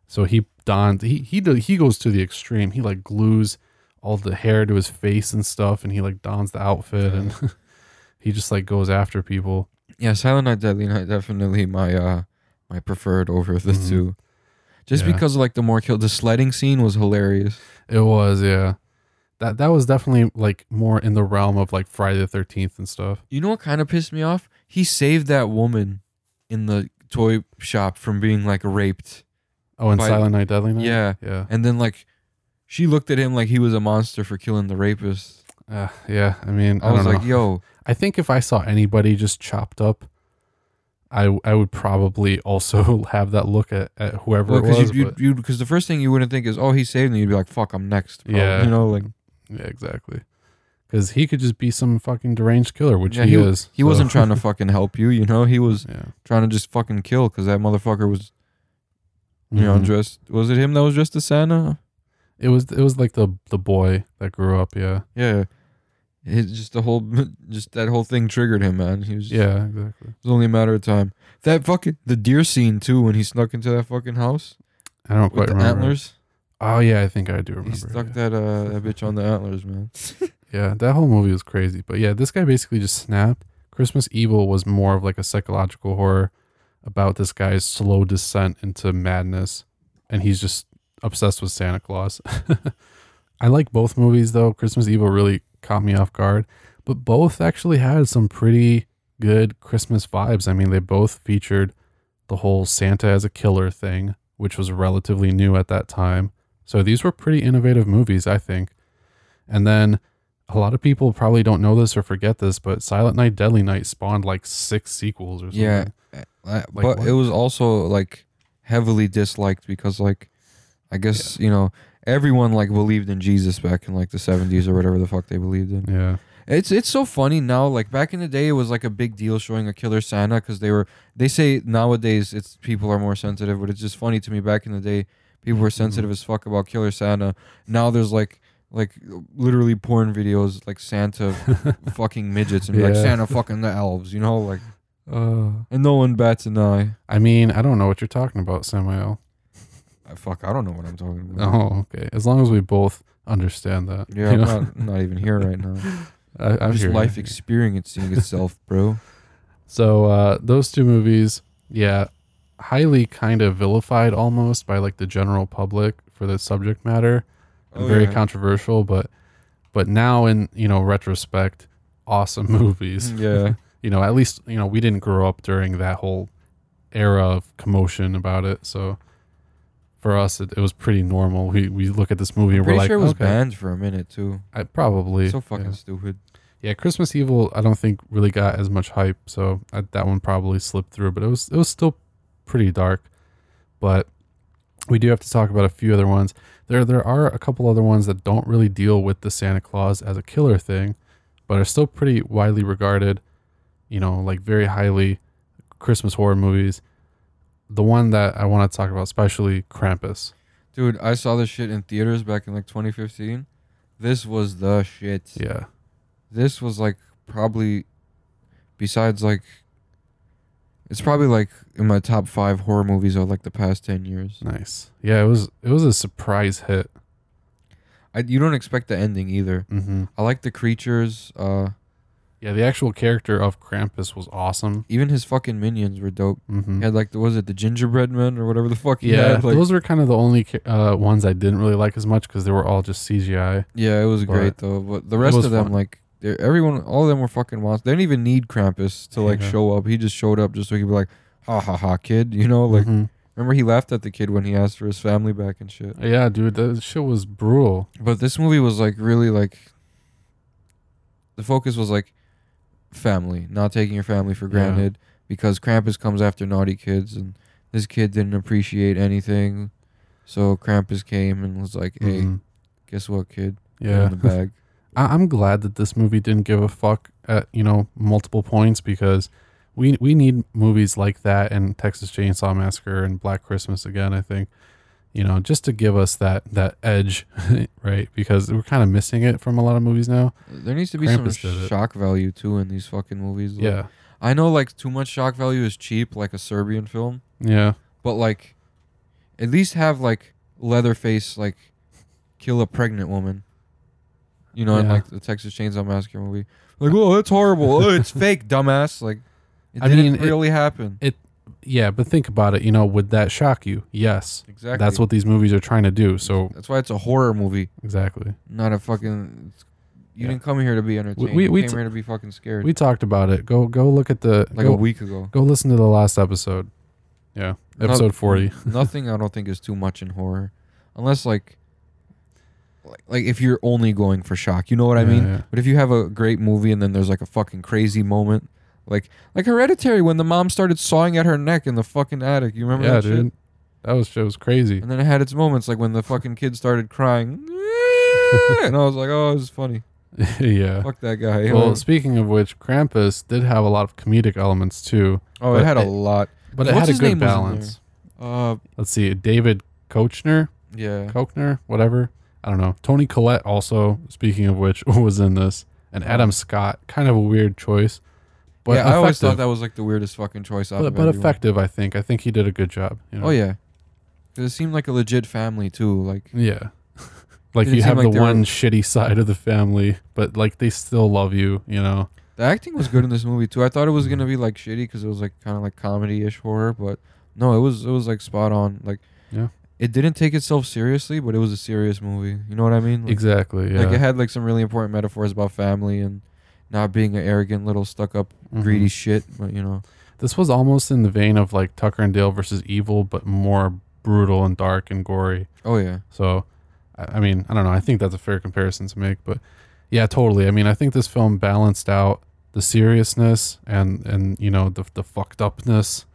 So he dons he he do, he goes to the extreme. He like glues all the hair to his face and stuff, and he like dons the outfit and he just like goes after people. Yeah, Silent Night, Deadly Night, definitely my uh my preferred over the Mhm. two. Just Yeah. because like the more kill, the sledding scene was hilarious. It was, yeah. That that was definitely like more in the realm of like Friday the Thirteenth and stuff. You know what kind of pissed me off? He saved that woman in the toy shop from being like raped. Oh, and By- Silent Night, Deadly Night. Yeah. yeah, And then like she looked at him like he was a monster for killing the rapist. uh, yeah. I mean, I, I, was like, yo, I think if I saw anybody just chopped up, I I would probably also have that look at, at whoever it was. because you, but- you, because the first thing you wouldn't think is, oh, he saved me. You'd be like, fuck, I'm next. bro. Yeah. you know, like yeah, exactly. Because he could just be some fucking deranged killer, which Yeah, he, is. he so- wasn't trying to fucking help you. You know, he was yeah, trying to just fucking kill because that motherfucker was, you know, Mhm. dressed. Was it him that was dressed as Santa? It was it was like the the boy that grew up. Yeah, Yeah. It just the whole, just that whole thing triggered him, man. He was, yeah, exactly. It was only a matter of time. That fucking the deer scene too when he snuck into that fucking house I don't with quite the remember. antlers. Oh yeah, I think I do remember. He stuck yeah. that uh that bitch on the antlers, man. Yeah, that whole movie was crazy. But yeah, this guy basically just snapped. Christmas Evil was more of like a psychological horror about this guy's slow descent into madness. And he's just obsessed with Santa Claus. I like both movies though. Christmas Evil really caught me off guard. But both actually had some pretty good Christmas vibes. I mean, they both featured the whole Santa as a killer thing, which was relatively new at that time. So these were pretty innovative movies, I think. And then a lot of people probably don't know this or forget this, but Silent Night, Deadly Night spawned like six sequels or something. Yeah. Uh, but what? it was also like heavily disliked because like I guess, you know, everyone like believed in Jesus back in like the 70s or whatever the fuck they believed in. Yeah. It's it's so funny now. Like back in the day, it was like a big deal showing a killer Santa because they were. They say nowadays it's people are more sensitive, but it's just funny to me. Back in the day, people were sensitive as fuck about killer Santa. Now there's like like literally porn videos like Santa fucking midgets and be like Santa fucking the elves. You know, like Uh, and no one bats an eye. I mean, I don't know what you're talking about, Samael. I, fuck, I don't know what I'm talking about. Oh, okay. As long as we both understand that. Yeah, I'm not, not even here right now. I, I'm Just life experiencing itself, bro. So uh, those two movies, yeah, highly kind of vilified almost by like the general public for the subject matter, oh, and Oh, very yeah. controversial. But but now in you know retrospect, awesome movies. Yeah. you know, at least you know we didn't grow up during that whole era of commotion about it. So for us, it, it was pretty normal. We we look at this movie I'm and we're like, sure it was okay, banned for a minute too. I, probably So fucking yeah. stupid. Yeah, Christmas Evil, I don't think really got as much hype, so I, that one probably slipped through. But it was it was still pretty dark. But we do have to talk about a few other ones. There there are a couple other ones that don't really deal with the Santa Claus as a killer thing, but are still pretty widely regarded. You know, like very highly Christmas horror movies. The one that I want to talk about, especially Krampus. Dude, I saw this shit in theaters back in like 2015. This was the shit. Yeah, This was like probably besides like it's probably like in my top 5 horror movies of like the past 10 years. nice. Yeah, it was it was a surprise hit. I you don't expect the ending either. hmm I like the creatures uh Yeah, the actual character of Krampus was awesome. even his fucking minions were dope. Mm-hmm. He had like the was it the gingerbread men or whatever the fuck he Yeah, had like those were kind of the only uh, ones I didn't really like as much because they were all just CGI. Yeah, it was But great though. But the rest of them, fun. like, everyone, all of them were fucking monsters. They didn't even need Krampus to like Yeah. show up. He just showed up just so he could be like, ha ha ha, kid. You know, like, Mhm. remember he laughed at the kid when he asked for his family back and shit. yeah, dude, that shit was brutal. But this movie was like really like, the focus was like family, not taking your family for Yeah. granted because Krampus comes after naughty kids and this kid didn't appreciate anything. So Krampus came and was like, hey, Mhm. guess what, kid? Yeah, in the bag. I- I'm glad that this movie didn't give a fuck at you know multiple points because we we need movies like that and Texas Chainsaw Massacre and Black Christmas again. I think you know just to give us that that edge, right? Because we're kind of missing it from a lot of movies now. There needs to be Krampus some shock value too in these fucking movies. Like, Yeah, I know like too much shock value is cheap, like a Serbian film, yeah, but like at least have like Leatherface like kill a pregnant woman. You know, in Yeah. like the Texas Chainsaw Massacre movie. Like, oh, that's horrible. oh, it's fake, dumbass. Like, it I didn't mean, it- really happen. It yeah. But think about it. You know, would that shock you? Yes. exactly. That's what these movies are trying to do. So That's why it's a horror movie, exactly. not a fucking. You Yeah. didn't come here to be entertained. we- you we came t- here to be fucking scared. We talked about it. Go go look at the like go, a week ago. Go listen to the last episode. Yeah, episode forty. nothing I don't think is too much in horror, unless like, like, like if you're only going for shock, you know what I mean. yeah. But if you have a great movie and then there's like a fucking crazy moment, like like Hereditary when the mom started sawing at her neck in the fucking attic, you remember Yeah, that dude. shit? That was shit was crazy. And then it had its moments, like when the fucking kid started crying, and I was like, oh, this is funny. yeah. Fuck that guy. Well, speaking of which, Krampus did have a lot of comedic elements too, oh, it had a it- lot. but it What's had a good was balance. Uh, Let's see, David Koechner, yeah. Koechner, whatever. I don't know. Toni Collette also, speaking of which, was in this, and Adam oh. Scott. Kind of a weird choice, but yeah, I always thought that was like the weirdest fucking choice out but, but everyone. effective. I think. I think he did a good job. You know? Oh yeah, it seemed like a legit family too. Like Yeah. like you have like the they were- one shitty side of the family, but like they still love you, you know. the acting was good in this movie too. I thought it was gonna be like shitty because it was like kind of like comedy-ish horror, but no, it was it was like spot on. Like Yeah. It didn't take itself seriously, but it was a serious movie. You know what I mean? Like, Exactly. Yeah. Like it had like some really important metaphors about family and not being an arrogant little stuck-up Mhm. greedy shit. But you know, This was almost in the vein of like Tucker and Dale versus Evil, but more brutal and dark and gory. oh yeah, So, I I mean, I don't know. I think that's a fair comparison to make, but yeah, totally. I mean, I think this film balanced out the seriousness and and you know the the fucked upness,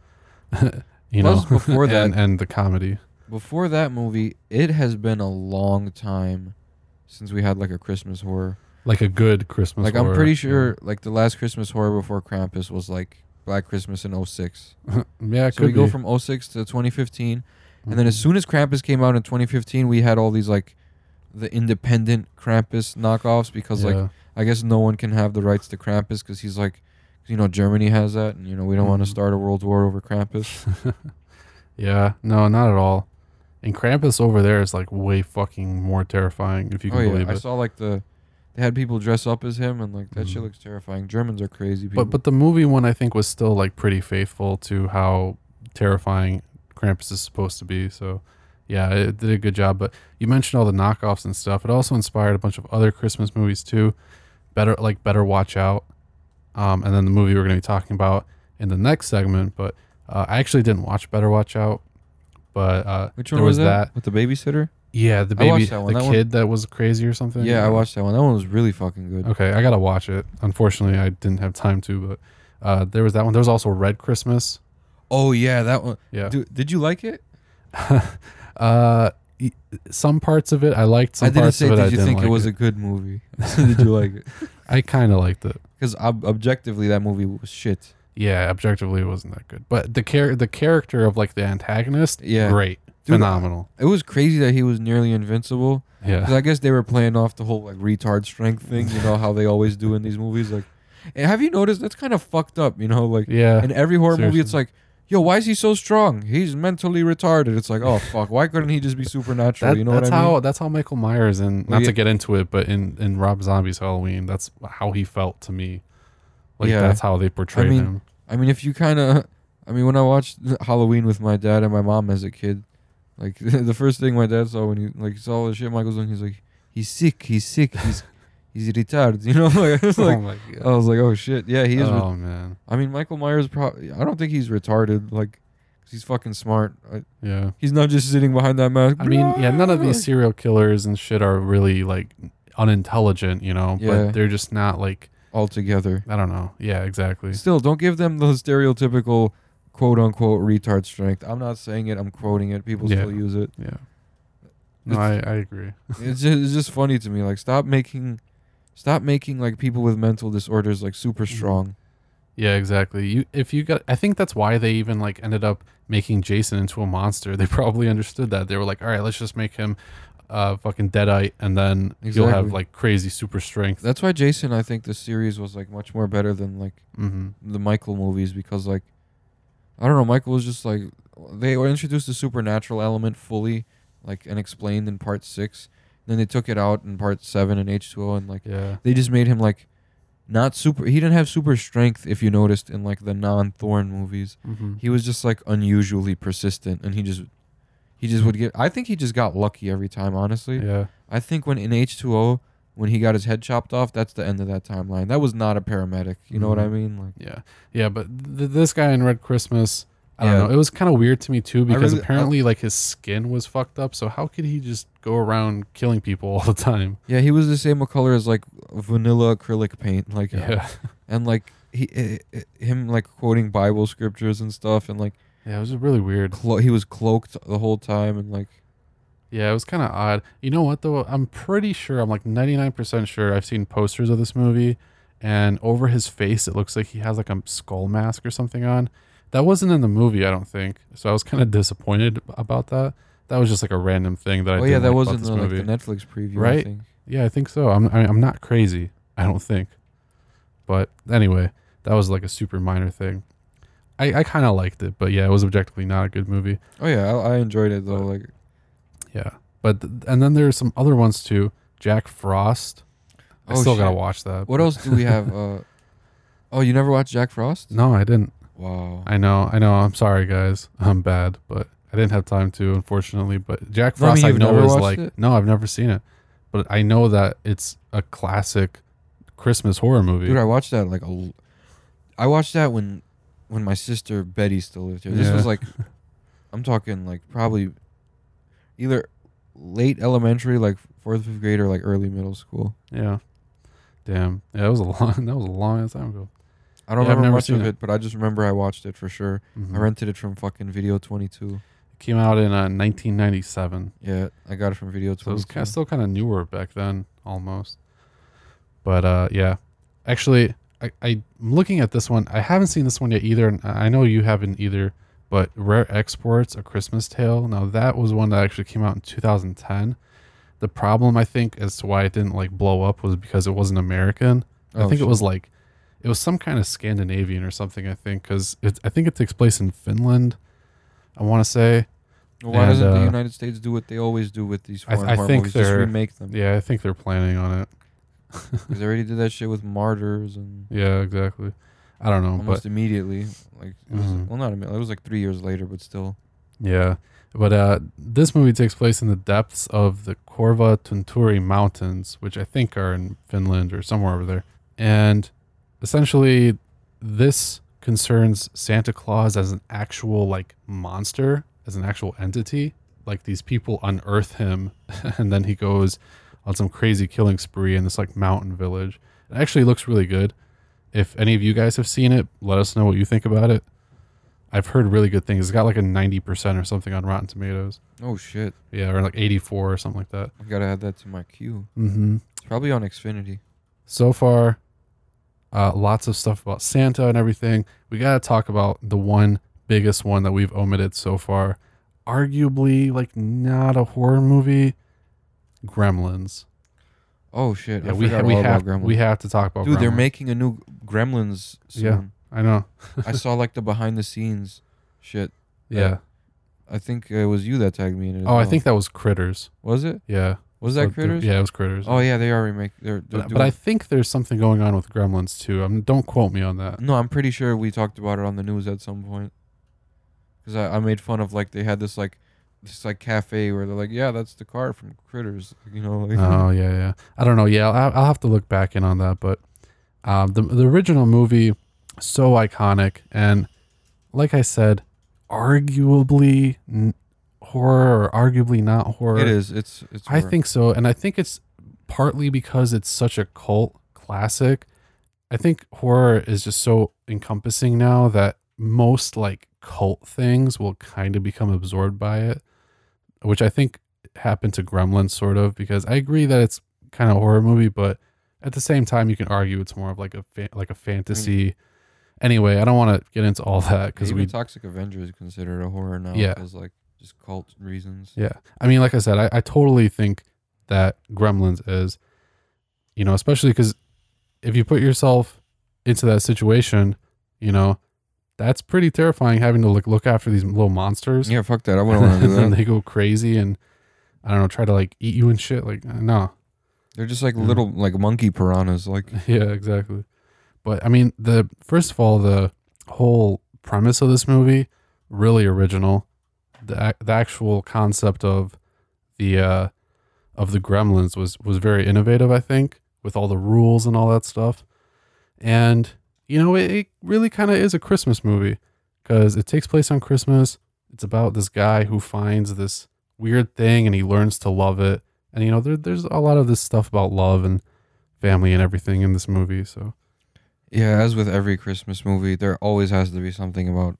you know, before that- and, and the comedy. Before that movie, it has been a long time since we had like a Christmas horror. Like a good Christmas. Horror. Like I'm pretty sure like the last Christmas horror before Krampus was like Black Christmas in 06. Yeah, yeah So we could go from 06 to 2015, and then as Mhm. soon as Krampus came out in 2015, we had all these like the independent Krampus knockoffs because like I guess no one can have the rights to Krampus because he's like You know, Germany has that, and you know we don't want to start a world war over Krampus. Yeah, no, not at all. And Krampus over there is like way fucking more terrifying if you can oh can yeah, believe I it. saw like the they had people dress up as him, and like that shit Mhm. looks terrifying. Germans are crazy people. But but the movie one I think was still like pretty faithful to how terrifying Krampus is supposed to be. So yeah, it did a good job. But you mentioned all the knockoffs and stuff. It also inspired a bunch of other Christmas movies too. Better like Better Watch Out, um, and then the movie we're going to be talking about in the next segment. But uh, I actually didn't watch Better Watch Out. But uh, which there one was, was that? With the babysitter? Yeah, the I watched baby, that one. the That one- kid that was crazy or something. Yeah, I watched that one. That one was really fucking good. Okay, I gotta watch it. Unfortunately, I didn't have time to, but uh, there was that one. There was also Red Christmas. Oh yeah, that one. Yeah. Dude, did you like it? uh, y- some parts of it I liked. Some I didn't parts say. of it Did I you didn't think like it was a good movie? did you like it? I kind of liked it. Because ob- objectively, that movie was shit. Yeah, objectively, it wasn't that good. But the char- the character of like the antagonist, Yeah. great, Dude, phenomenal. It was crazy that he was nearly invincible. Because Yeah, I guess they were playing off the whole like retard strength thing. You know how they always do in these movies. Like, and have you noticed that's kind of fucked up? You know, like yeah. in every horror movie, it's like, yo, why is he so strong? He's mentally retarded. It's like, oh fuck, why couldn't he just be supernatural? That, you know that's what I mean? how that's how Michael Myers and not yeah. to get into it, but in in Rob Zombie's Halloween, that's how he felt to me. Like Yeah. that's how they portrayed mean, him. I mean, if you kind of, I mean, when I watched Halloween with my dad and my mom as a kid, like the first thing my dad saw when he like saw the shit Michael's doing, he's like, he's sick, he's sick, he's he's retarded. You know, like, I was oh like, oh my god. I was like, oh shit, yeah, he is. re- oh man. I mean, Michael Myers probably. I don't think he's retarded. Like, he's fucking smart. I, Yeah. he's not just sitting behind that mask. I mean, yeah, none of these serial killers and shit are really like unintelligent, you know, Yeah. but they're just not like altogether. I don't know. Yeah, exactly. Still, don't give them the stereotypical quote unquote retard strength. I'm not saying it. I'm quoting it. People Yeah. still use it. Yeah. No, I, I agree. it's just it's just funny to me. Like stop making stop making like people with mental disorders like super Mm-hmm. strong. Yeah, exactly. You if you got I think that's why they even like ended up making Jason into a monster. They probably understood that. They were like, "All right, let's just make him uh fucking deadite and then you'll have like crazy super strength." That's why Jason I think the series was like much more better than like Mhm. the Michael movies because like I don't know, Michael was just like they were introduced the supernatural element fully like and explained in part 6. Then they took it out in part 7 and H2O and like Yeah. they just made him like not super he didn't have super strength if you noticed in like the non-Thorn movies. Mhm. he was just like unusually persistent and he just he just would get i think he just got lucky every time honestly Yeah. i think when in h2o when he got his head chopped off that's the end of that timeline that was not a paramedic you know what mm-hmm. i Mhm. mean like Yeah, yeah, but th- this guy in Red Christmas, I don't know. It was kind of weird to me too because really- I- apparently, like his skin was fucked up. So how could he just go around killing people all the time? yeah he was the same color as like vanilla acrylic paint like Yeah, and like he i- i- him like quoting bible scriptures and stuff and like yeah, it was really weird. clo- he was cloaked the whole time and like Yeah, it was kind of odd. You know what though? I'm pretty sure. I'm like 99% sure. I've seen posters of this movie, and over his face, it looks like he has like a skull mask or something on. That wasn't in the movie, I don't think. So I was kind of disappointed about that. That was just like a random thing that I. oh yeah that like was about in this the, like the netflix preview i Right? think Yeah, I think so. I'm I, I'm not crazy. I don't think. But anyway, that was like a super minor thing. I, I kind of liked it, but yeah, it was objectively not a good movie. oh yeah I, I enjoyed it though like Yeah, but th- and then there's some other ones too. Jack Frost. I Oh, still gotta watch that. What but- else do we have? Uh, oh, you never watched Jack Frost? No, I didn't. Wow. I know. I know. I'm sorry, guys. I'm bad, but I didn't have time to, unfortunately. But Jack No, I mean, Frost, I, know never is like it? no, I've never seen it, but I know that it's a classic Christmas horror movie. Dude, I watched that like a. l- I watched that when, when my sister Betty still lived here. This Yeah. was like, I'm talking like probably, either late elementary, like fourth, fifth grade, or like early middle school. yeah. Damn. Yeah, that was a long. That was a long ass time ago. I don't Yeah, I've remember never much seen of it. it. but I just remember I watched it for sure. Mhm. I rented it from fucking Video 22. It came out in uh, 1997. Yeah, I got it from Video 22. So it was kind of still kind of newer back then, almost. But uh, yeah, actually, I, I'm looking at this one. I haven't seen this one yet either, and I know you haven't either. But Rare Exports: A Christmas Tale. Now that was one that actually came out in 2010. The problem I think as to why it didn't like blow up was because it wasn't American. I Oh, think it was like, it was some kind of Scandinavian or something. I think because I think it takes place in Finland. I want to say. Well, why And, doesn't the uh, United States do what they always do with these I- foreign I horror think movies? Just remake them. Yeah, I think they're planning on it. Because they already did that shit with Martyrs and Yeah, exactly. I don't know, almost but immediately. Like, it was, Mhm. well, not immediately. It was like three years later, but still. yeah. But uh, this movie takes place in the depths of the Korvatunturi Mountains, which I think are in Finland or somewhere over there. And essentially, this concerns Santa Claus as an actual like monster, as an actual entity. Like these people unearth him, and then he goes on some crazy killing spree in this like mountain village. It actually looks really good. If any of you guys have seen it, let us know what you think about it. I've heard really good things. It's got like a 90% or something on Rotten Tomatoes. Oh, shit. Yeah, or like 84 or something like that. I've got to add that to my queue. Mm-hmm. It's probably on Xfinity. So far, uh, lots of stuff about Santa and everything. We got to talk about the one biggest one that we've omitted so far. Arguably, like, not a horror movie Gremlins. Oh, shit. Yeah, I we, forgot we, all have, about Gremlins. we have to talk about Dude, they're Gremlins. making a new Gremlins soon. Yeah. I know. I saw like the behind the scenes shit. Yeah. Uh, I think it was you that tagged me in it. as Oh, I well. think that was Critters. Was it? Yeah. Was So that oh, the- Critters? Yeah, it was Critters. Oh yeah, they are remake. They're, they're But, but I think there's something going on with Gremlins too. I mean, don't quote me on that. no, I'm pretty sure we talked about it on the news at some point. Because I, I made fun of like they had this like this like cafe where they're like, yeah, that's the car from Critters. You know, like, oh yeah, yeah. I don't know. Yeah, I'll, I'll have to look back in on that. But um, the the original movie so iconic, and like I said, arguably n- horror or arguably not horror. it is. It's it's. I think so, and I think it's partly because it's such a cult classic. I think horror is just so encompassing now that most like cult things will kind of become absorbed by it, which I think happened to Gremlins sort of because I agree that it's kind of a horror movie, but at the same time you can argue it's more of like a fa- like a fantasy. Mm. Anyway, I don't want to get into all that because we Toxic Avenger is considered a horror now. Yeah. because like just cult reasons. Yeah. I mean, like I said, I, I totally think that Gremlins is, you know, especially because if you put yourself into that situation, you know, that's pretty terrifying having to look look after these little monsters. Yeah, fuck that. I wouldn't want to do that. they go crazy and I don't know, try to like eat you and shit. Like, no. They're just like Yeah. little like monkey piranhas. Like Yeah, exactly. But I mean, the first of all, the whole premise of this movie really original. The the actual concept of the uh of the gremlins was was very innovative, I think, with all the rules and all that stuff. And you know, it, it really kind of is a Christmas movie because it takes place on Christmas. It's about this guy who finds this weird thing and he learns to love it. And you know, there, there's a lot of this stuff about love and family and everything in this movie. So yeah, as with every Christmas movie, there always has to be something about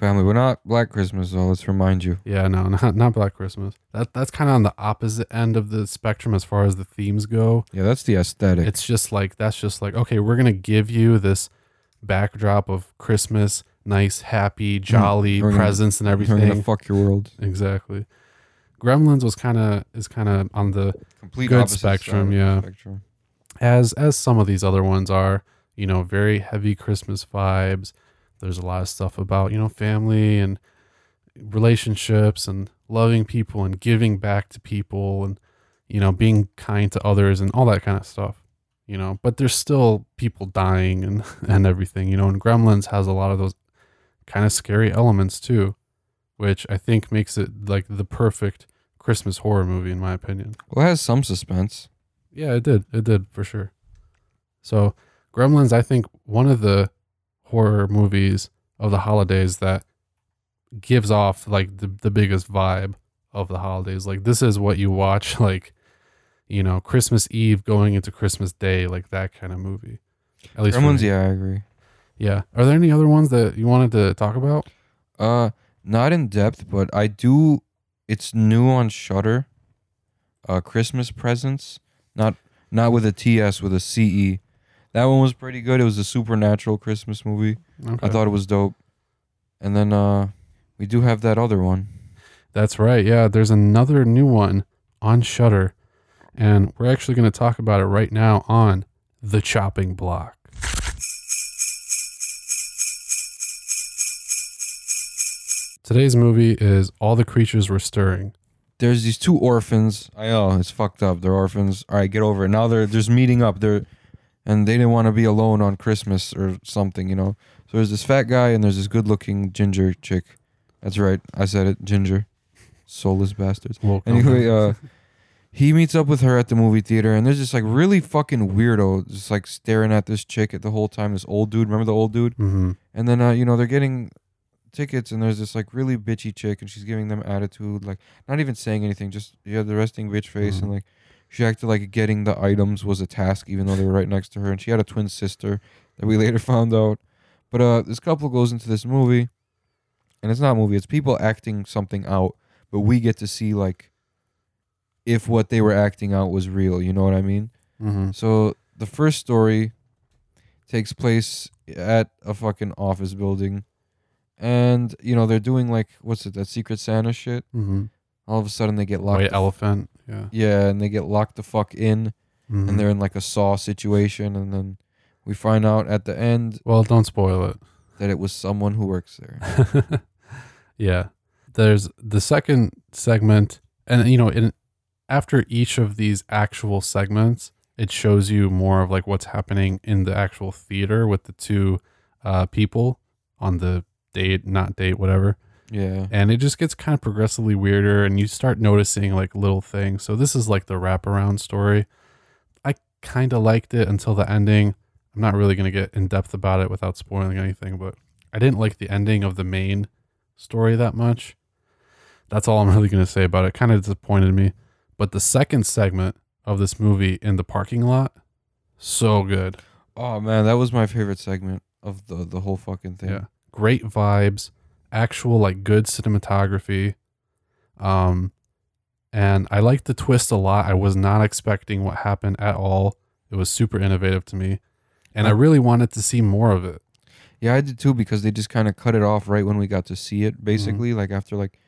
family. we're not Black Christmas though. Let's remind you. yeah, no, not not Black Christmas. That that's kind of on the opposite end of the spectrum as far as the themes go. Yeah, that's the aesthetic. It's just like that's just like okay, we're gonna give you this backdrop of Christmas, nice, happy, jolly Mm, We're gonna- presents and everything. gonna fuck your world. exactly. Gremlins was kind of is kind of on the Complete Good spectrum, yeah. Spectrum. as as some of these other ones are, you know, very heavy Christmas vibes. There's a lot of stuff about, you know, family and relationships and loving people and giving back to people and you know, being kind to others and all that kind of stuff. You know, but there's still people dying and and everything, you know, and Gremlins has a lot of those kind of scary elements too, which I think makes it like the perfect Christmas horror movie in my opinion. Well, it has some suspense. Yeah, it did. It did for sure. So, Gremlins, I think one of the horror movies of the holidays that gives off like the, the biggest vibe of the holidays. Like this is what you watch like you know, Christmas Eve going into Christmas Day, like that kind of movie. At least Gremlins, yeah, I agree. Yeah. Are there any other ones that you wanted to talk about? Uh, not in depth, but I do. It's new on Shudder. Uh, Christmas presents, not not with a TS, with a CE. That one was pretty good. It was a supernatural Christmas movie. Okay. I thought it was dope. And then uh we do have that other one. That's right. Yeah, there's another new one on Shudder, and we're actually going to talk about it right now on The Chopping Block. Today's movie is All the Creatures Were Stirring. There's these two orphans. I know it's fucked up. They're orphans. All right, get over it. Now they're there's meeting up. They're and they didn't want to be alone on Christmas or something, you know. So there's this fat guy and there's this good-looking ginger chick. That's right. I said it. Ginger. Soulless bastards. Welcome. Anyway, uh, he meets up with her at the movie theater, and there's this like really fucking weirdo, just like staring at this chick at the whole time. This old dude, remember the old dude? hmm And then uh, you know they're getting tickets, and there's this like really bitchy chick, and she's giving them attitude, like not even saying anything, just you have the resting bitch face, Mhm. and like she acted like getting the items was a task, even though they were right next to her, and she had a twin sister that we later found out. But uh, this couple goes into this movie, and it's not a movie; it's people acting something out, but we get to see like if what they were acting out was real. You know what I mean? hmm So the first story takes place at a fucking office building, and you know they're doing like what's it that Secret Santa shit. hmm All of a sudden they get locked. White the elephant. Yeah. yeah, and they get locked the fuck in, Mhm. and they're in like a saw situation, and then we find out at the end well, don't spoil it. that it was someone who works there. yeah. There's the second segment, and you know, in after each of these actual segments, it shows you more of like what's happening in the actual theater with the two uh, people on the date, not date, whatever. Yeah, And it just gets kind of progressively weirder, and you start noticing like little things. So this is like the wraparound story. I kind of liked it until the ending. I'm not really gonna get in depth about it without spoiling anything, but I didn't like the ending of the main story that much. That's all I'm really gonna say about it. Kind of disappointed me. But the second segment of this movie in the parking lot, so good. Oh man, that was my favorite segment of the the whole fucking thing. Yeah. Great vibes, actual like good cinematography. Um and I liked the twist a lot. I was not expecting what happened at all. It was super innovative to me. And I really wanted to see more of it. Yeah, I did too because they just kind of cut it off right when we got to see Mm-hmm. it. Basically, like after like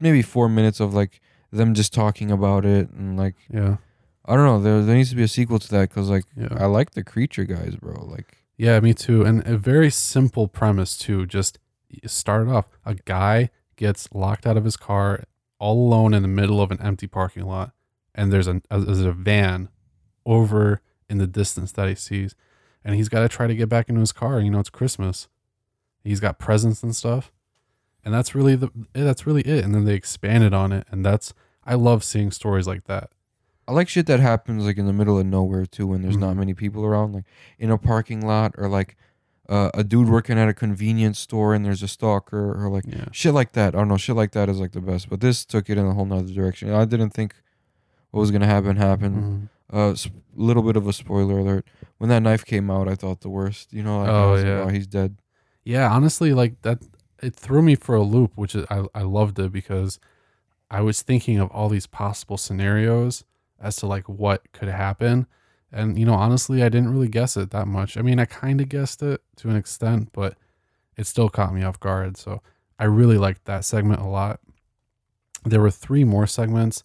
maybe four minutes of like them just talking about it and like Yeah. I don't know. There there needs to be a sequel to that because like Yeah. I like the creature guys, bro. Like Yeah, me too. And a very simple premise too. Just start off. A guy gets locked out of his car all alone in the middle of an empty parking lot, and there's a there's a van over in the distance that he sees, and he's got to try to get back into his car. You know, it's Christmas. He's got presents and stuff, and that's really the that's really it. And then they expanded on it, and that's I love seeing stories like that. I like shit that happens like in the middle of nowhere too when there's not Mhm. many people around, like in a parking lot or like uh, a dude working at a convenience store and there's a stalker or like Yeah. shit like that. I don't know. Shit like that is like the best. But this took it in a whole nother direction. I didn't think what was gonna happen happened. Mhm. A uh, little bit of a spoiler alert. When that knife came out, I thought the worst. You know, like, I Oh, like, yeah. oh, he's dead. Yeah, honestly, like that, it threw me for a loop, which is, I I loved it because I was thinking of all these possible scenarios as to like what could happen, and you know, honestly, I didn't really guess it that much. I mean, I kind of guessed it to an extent, but it still caught me off guard. So I really liked that segment a lot. There were three more segments,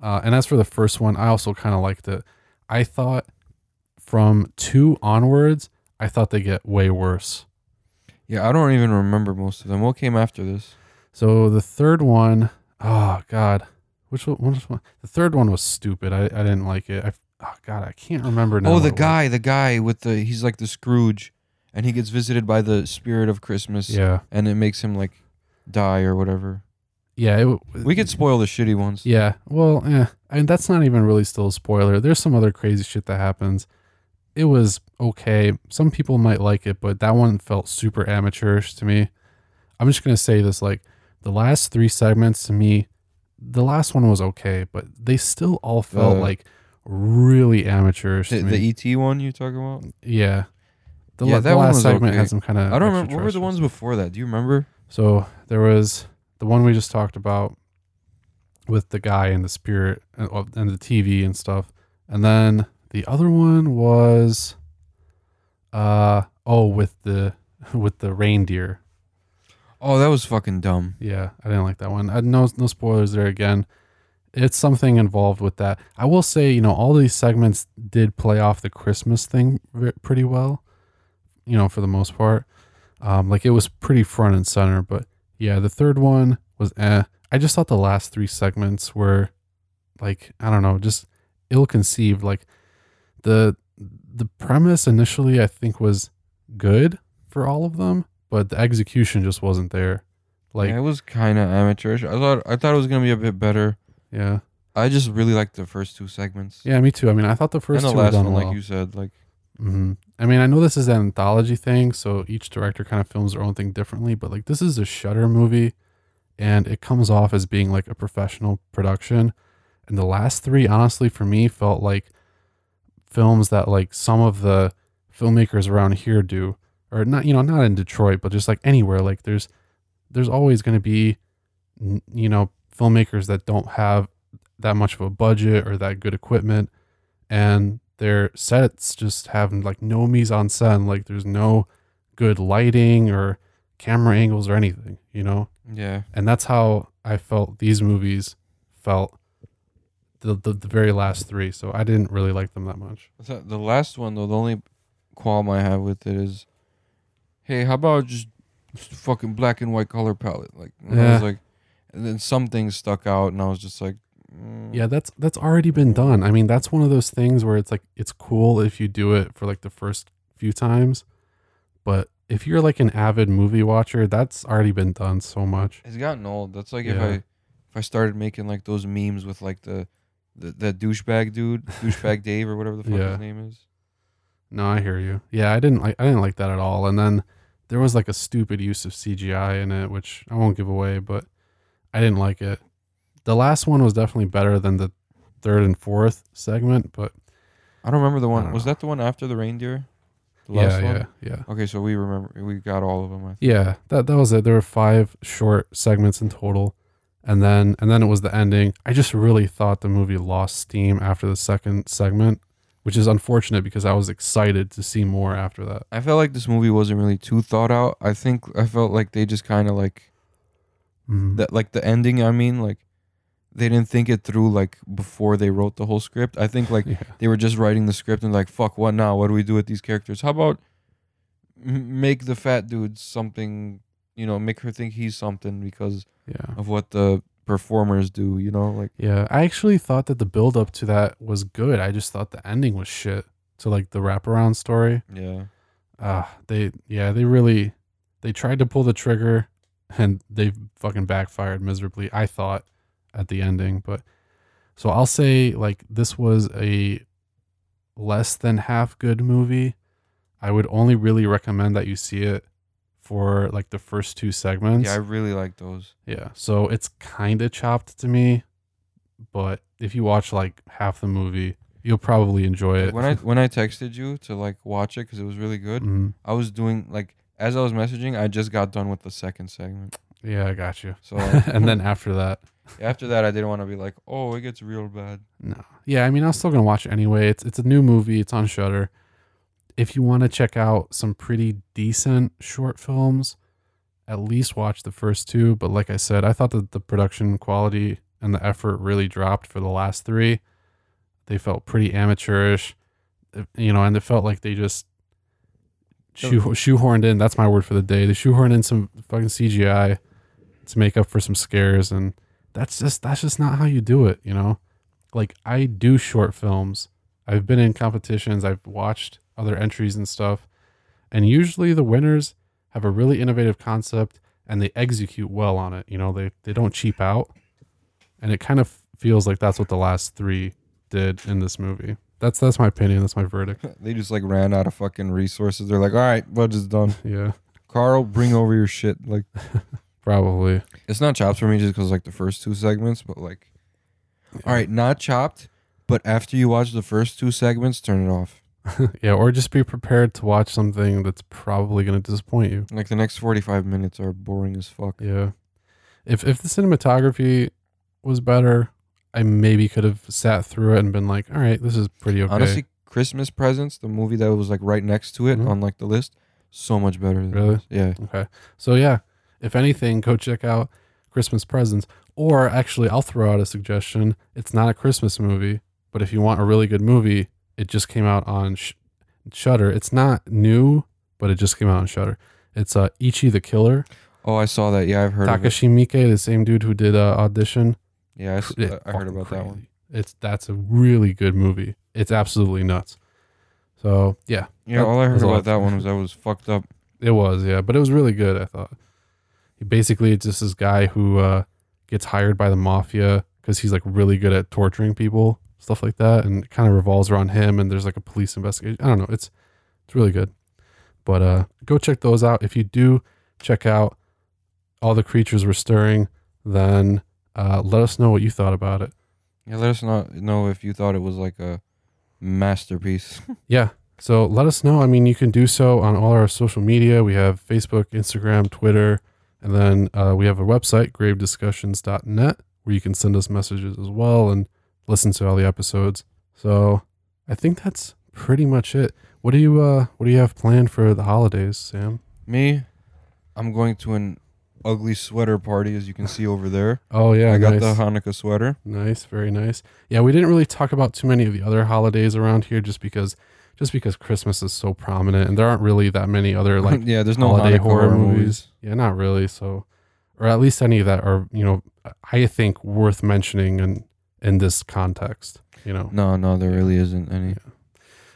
uh, and as for the first one, I also kind of liked it. I thought from two onwards, I thought they get way worse. Yeah, I don't even remember most of them. What came after this? So the third one, oh god, which one? Which one? The third one was stupid. I, I didn't like it. I, oh god, I can't remember now. oh, the guy, the guy with the he's like the Scrooge, and he gets visited by the spirit of Christmas, Yeah, and it makes him like die or whatever. yeah. It, We could spoil the shitty ones. Yeah, well, yeah. I mean, that's not even really still a spoiler. There's some other crazy shit that happens. It was okay. Some people might like it, but that one felt super amateurish to me. I'm just gonna say this: like the last three segments to me, the last one was okay, but they still all felt Uh, like really amateurish The, the ET one you're talking about? Yeah. The, Yeah, la- that the last segment okay. had some kind of. I don't remember. What were the ones before that? Do you remember? So there was the one we just talked about with the guy and the spirit and, and the TV and stuff, and then the other one was, uh oh, with the with the reindeer. Oh, that was fucking dumb. Yeah, I didn't like that one. I, no, no spoilers there again. It's something involved with that. I will say, you know, all these segments did play off the Christmas thing pretty well. You know, for the most part, um, like it was pretty front and center. But Yeah, the third one was eh. I just thought the last three segments were like I don't know, just ill conceived. Like the the premise initially I think was good for all of them, but the execution just wasn't there. Like yeah, it was kind of amateurish. I thought I thought it was gonna be a bit better. Yeah. I just really liked the first two segments. Yeah, me too. I mean, I thought the first and the two were last done one, well. like you said, like hmm I mean, I know this is an anthology thing, so each director kind of films their own thing differently. But like, this is a Shudder movie, and it comes off as being like a professional production. And the last three, honestly, for me, felt like films that like some of the filmmakers around here do, or not, you know, not in Detroit, but just like anywhere. Like, there's there's always going to be, you know, filmmakers that don't have that much of a budget or that good equipment, and their sets just have like no mise en scène. Like there's no good lighting or camera angles or anything, you know? yeah. And that's how I felt these movies felt the, the, the very last three. So I didn't really like them that much. The last one though, the only qualm I have with it is, hey, how about just, just fucking black and white color palette? Like, and I was like, and then some things stuck out, and I was just like, mm, Yeah, that's that's already been done. I mean, that's one of those things where it's like it's cool if you do it for like the first few times, but if you're like an avid movie watcher, that's already been done so much. It's gotten old. That's like if I if I started making like those memes with like the the that douchebag dude, douchebag Dave or whatever the fuck Yeah. his name is. No, I hear you. Yeah, I didn't like I didn't like that at all. And then there was like a stupid use of CGI in it, which I won't give away, but I didn't like it. The last one was definitely better than the third and fourth segment, but I don't remember the one. Was know. that the one after the reindeer? The yeah, last one. yeah, yeah. Okay, so we remember we got all of them. Yeah, that that was it. There were five short segments in total. And then and then it was the ending. I just really thought the movie lost steam after the second segment, which is unfortunate because I was excited to see more after that. I felt like this movie wasn't really too thought out. I think I felt like they just kind of like Mhm. that, like the ending. I mean, like they didn't think it through like before they wrote the whole script. I think like yeah. they were just writing the script and like, fuck, what now? What do we do with these characters? How about m- make the fat dude something? You know, make her think he's something because Yeah. of what the performers do. You know, like Yeah, I actually thought that the build up to that was good. I just thought the ending was shit to like the wraparound story. yeah, Ah, they yeah, they really they tried to pull the trigger and they fucking backfired miserably. I thought at the ending, but so I'll say like this was a less than half good movie. I would only really recommend that you see it for like the first two segments. yeah. I really like those. Yeah. So it's kind of chopped to me, but if you watch like half the movie, you'll probably enjoy it. When I when I texted you to like watch it because it was really good, Mhm. I was doing like as I was messaging, I just got done with the second segment. Yeah, I got you. So and then after that, after that, I didn't want to be like, oh, it gets real bad. no. Yeah, I mean, I was still gonna watch it anyway. It's it's a new movie. It's on Shudder. If you want to check out some pretty decent short films, at least watch the first two. But like I said, I thought that the production quality and the effort really dropped for the last three. They felt pretty amateurish, you know, and it felt like they just shoe, shoehorned in. That's my word for the day. They shoehorned in some fucking CGI to make up for some scares, and that's just that's just not how you do it, you know. Like I do short films. I've been in competitions. I've watched other entries and stuff, and usually the winners have a really innovative concept and they execute well on it. You know, they they don't cheap out, and it kind of feels like that's what the last three did in this movie. That's that's my opinion. That's my verdict. They just like ran out of fucking resources. They're like, all right, budget's done. Yeah, Carl, bring over your shit. Like, probably. it's not chopped for me just because like the first two segments, but like, all right, not chopped. But after you watch the first two segments, turn it off. yeah, or just be prepared to watch something that's probably going to disappoint you. Like the next forty-five minutes are boring as fuck. Yeah. If if the cinematography was better, I maybe could have sat through it and been like, all right, this is pretty okay. Honestly, Christmas Presents, the movie that was like right next to it Mhm. on like the list, so much better. Than Really? this. Yeah. Okay. So yeah, if anything, go check out Christmas Presents. Or actually, I'll throw out a suggestion. It's not a Christmas movie, but if you want a really good movie, it just came out on Sh- Shudder. It's not new, but it just came out on Shudder. It's uh, Ichi the Killer. Oh, I saw that. Yeah, I've heard of it. Takashi Miike, the same dude who did uh, Audition. Yeah, I, It's I heard about that one. It's that's a really good movie. It's absolutely nuts. So yeah, Yeah, That- all I heard there's a lot about that one was I was fucked up. it was yeah, but it was really good. I thought. He basically it's just this guy who uh, gets hired by the mafia because he's like really good at torturing people, stuff like that, and it kind of revolves around him. And there's like a police investigation. I don't know. It's it's really good. But uh, go check those out. If you do check out all the creatures were stirring, then uh, let us know what you thought about it. Yeah, let us know know if you thought it was like a masterpiece. Yeah. So let us know. I mean, you can do so on all our social media. We have Facebook, Instagram, Twitter, and then uh, we have a website, gravediscussions.net, where you can send us messages as well and listen to all the episodes. So I think that's pretty much it. What do you uh what do you have planned for the holidays, Sam? Me, I'm going to an ugly sweater party, as you can see over there. Oh yeah, I got nice. the Hanukkah sweater. Nice, very nice. Yeah, we didn't really talk about too many of the other holidays around here just because just because Christmas is so prominent and there aren't really that many other like yeah, there's no holiday Hanukkah horror, movies. Yeah, not really. So, or at least any that are you know I think worth mentioning in in this context. You know. No, no, there really isn't any.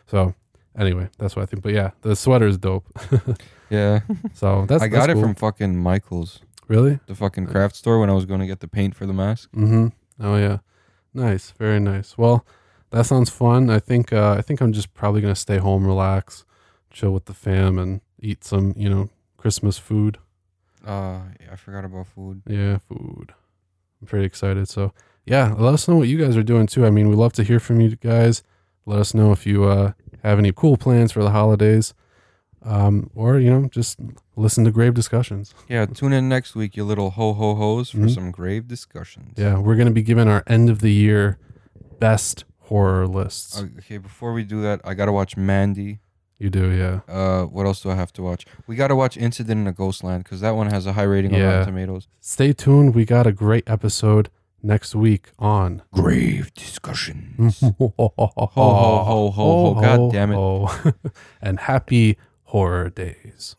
So anyway, that's what I think. But yeah, the sweater is dope. Yeah, so that's I got that's it cool. from fucking Michaels, really. the fucking craft store, when I was going to get the paint for the mask. Mm-hmm. Oh yeah, nice, very nice. Well, that sounds fun. I think uh, I think I'm just probably gonna stay home, relax, chill with the fam, and eat some you know Christmas food. Uh, yeah, I forgot about food. Yeah, food. I'm pretty excited. So yeah, let us know what you guys are doing too. I mean, we love to hear from you guys. Let us know if you uh, have any cool plans for the holidays, um, or you know, just listen to grave discussions. Yeah, tune in next week, you little ho ho hos, for Mhm. some grave discussions. Yeah, we're gonna be giving our end of the year best horror lists. Okay, before we do that, I gotta watch Mandy. You do, yeah. Uh, what else do I have to watch? We gotta watch Incident in a Ghostland because that one has a high rating on Rotten Tomatoes. Stay tuned. We got a great episode next week on Grave discussion. ho ho ho, ho, ho, ho. God damn it. and happy horror days.